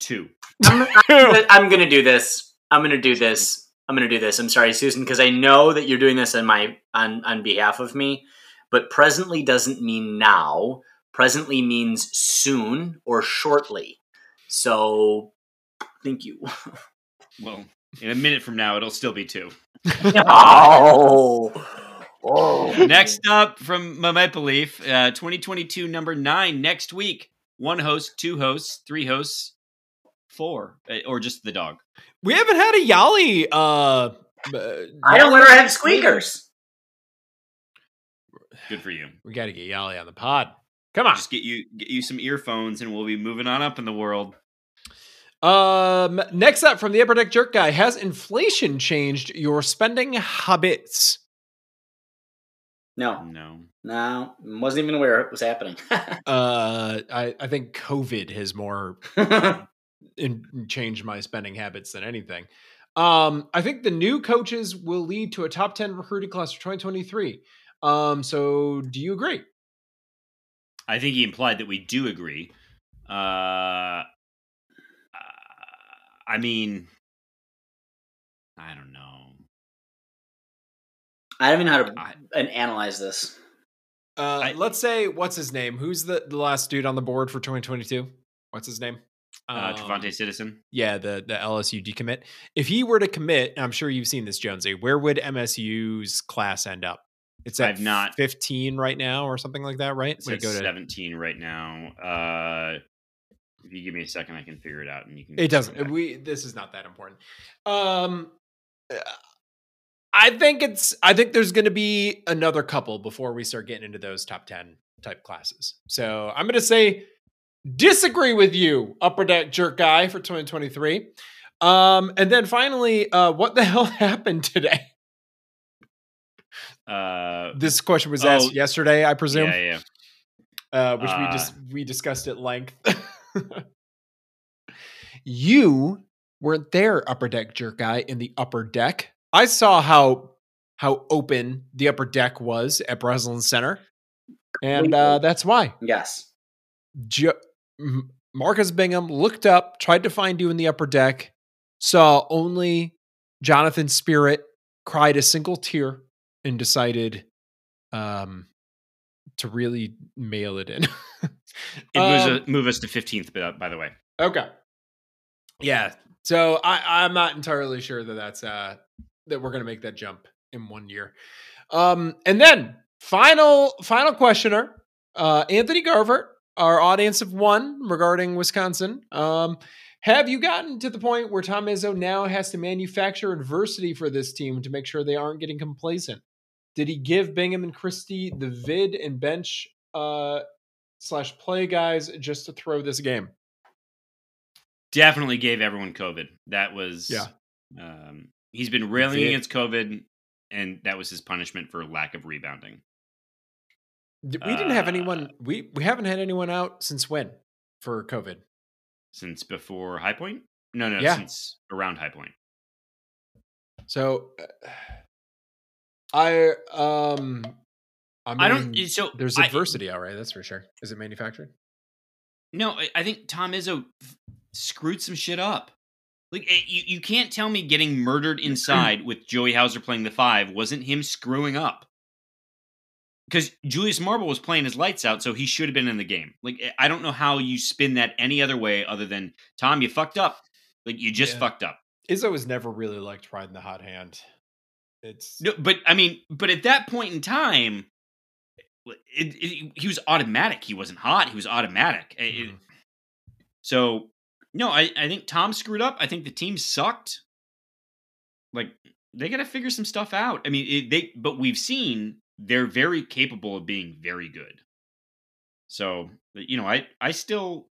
Two. I'm, I'm, I'm gonna do this. I'm gonna do this. I'm gonna do this. I'm sorry, Susan, because I know that you're doing this on my on on behalf of me. But presently doesn't mean now. Presently means soon or shortly. So, thank you. Well, in a minute from now, it'll still be two. oh. Oh. Next up from my Maple Leaf, uh, 2022 number nine next week. One host, two hosts, three hosts, four, uh, or just the dog. We haven't had a Yali. Uh, I don't Yali- let her have squeakers. Good for you. We got to get Yali on the pod. Come on. Just get you get you some earphones, and we'll be moving on up in the world. Um, next up from the Upper Deck Jerk Guy, has inflation changed your spending habits? No, No, no, wasn't even aware it was happening. Uh, I, I think COVID has more in, change my spending habits than anything. Um, I think the new coaches will lead to a top 10 recruiting class for 2023. Um, so do you agree? I think he implied that we do agree. Uh, I mean, I don't know. I don't even know how to I- and analyze this. Uh, I- let's say, what's his name? Who's the, the last dude on the board for 2022? What's his name? Uh, Um, Citizen. Yeah, the the LSU decommit. If he were to commit, I'm sure you've seen this, Jonesy. Where would MSU's class end up? It's at I've not- 15 right now, or something like that, right? It's at go to- 17 right now. Uh, if you give me a second, I can figure it out, and you can. It doesn't. We this is not that important. Um, I think it's. I think there's going to be another couple before we start getting into those top ten type classes. So I'm going to say disagree with you, upper deck jerk guy for 2023. Um, and then finally, uh, what the hell happened today? Uh, This question was Oh, asked yesterday, I presume, yeah, yeah. uh, which we Uh, just we discussed at length. you weren't there, upper deck jerk guy, in the upper deck. I saw how how open the upper deck was at Breslin Center, and uh, that's why. Yes. Jo- M- Marcus Bingham looked up, tried to find you in the upper deck, saw only Jonathan Spirit, cried a single tear, and decided um, to really mail it in. It moves, Um, uh, move us to 15th, by, the way. okay. Yeah. So I, I'm not entirely sure that that's uh, that we're gonna make that jump in one year. Um, and then final final questioner, uh, Anthony Garvert, our audience of one regarding Wisconsin. Um, have you gotten to the point where Tom Izzo now has to manufacture adversity for this team to make sure they aren't getting complacent? Did he give Bingham and Christie the vid and bench uh, slash play guys just to throw this game? Definitely gave everyone COVID. That was Yeah. Um, he's been railing against COVID, and that was his punishment for lack of rebounding. We didn't have Uh, anyone. We we haven't had anyone out since when for COVID. Since before High Point? No, no, Yeah. since around High Point. So uh, I um I, mean, I don't. So There's I- adversity, all right. That's for sure. Is it manufactured? No, I- I think Tom Izzo f- screwed some shit up. Like eh, you, you can't tell me getting murdered inside with Joey Hauser playing the five wasn't him screwing up. Because Julius Marble was playing his lights out, so he should have been in the game. Like eh, I don't know how you spin that any other way other than Tom, you fucked up. Like you just Yeah. fucked up. Izzo has never really liked riding the hot hand. It's No, but I mean, but at that point in time, it, it, he was automatic. He wasn't hot. He was automatic. Eh, It- Mhm. So no, I, I think Tom screwed up. I think the team sucked. Like they got to figure some stuff out. I mean, it, they but we've seen they're very capable of being very good. So you know, I I still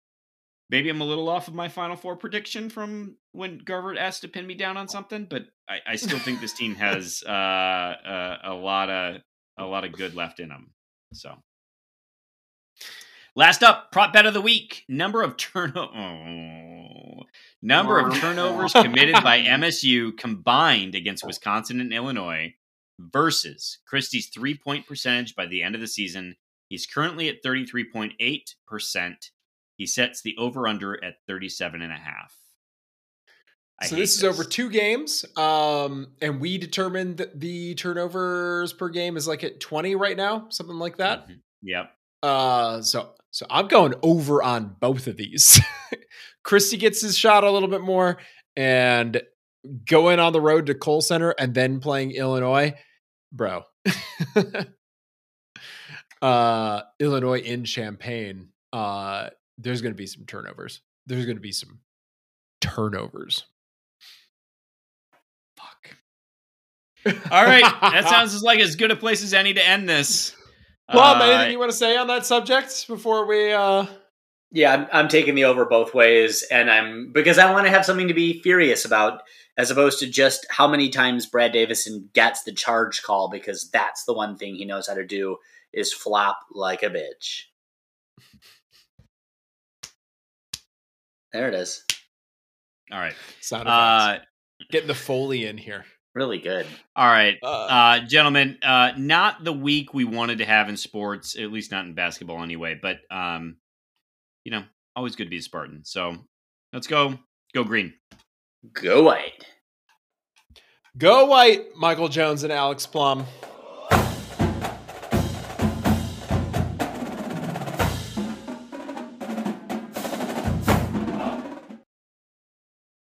maybe I'm a little off of my Final Four prediction from when Garvert asked to pin me down on something, but I, I still think this team has uh, uh, a lot of a lot of good left in them. So. Last up, prop bet of the week. Number of turno- oh. number of turnovers committed by MSU combined against Wisconsin and Illinois versus Christie's three point percentage by the end of the season. He's currently at 33.8%. He sets the over under at 37 and a half. I so hate this is over two games. Um and we determined that the turnovers per game is like at 20 right now, something like that. Mhm. Yep. Uh, so so I'm going over on both of these. Christie gets his shot a little bit more, and going on the road to Kohl Center and then playing Illinois, bro. uh, Illinois in Champaign. Uh, there's going to be some turnovers. There's going to be some turnovers. Fuck. All right. That sounds like as good a place as any to end this. Plum, Uh, anything you want to say on that subject before we? uh Yeah, I'm, I'm taking the over both ways, and I'm because I want to have something to be furious about, as opposed to just how many times Brad Davison gets the charge call, because that's the one thing he knows how to do is flop like a bitch. There it is. all right. Sound. Uh, Getting the foley in here. Really good. all right. Uh, Uh, gentlemen, uh, not the week we wanted to have in sports, at least not in basketball anyway, but, um, you know, always good to be a Spartan. So let's go. Go green. Go white. Go white, Michael Jones and Alex Plum.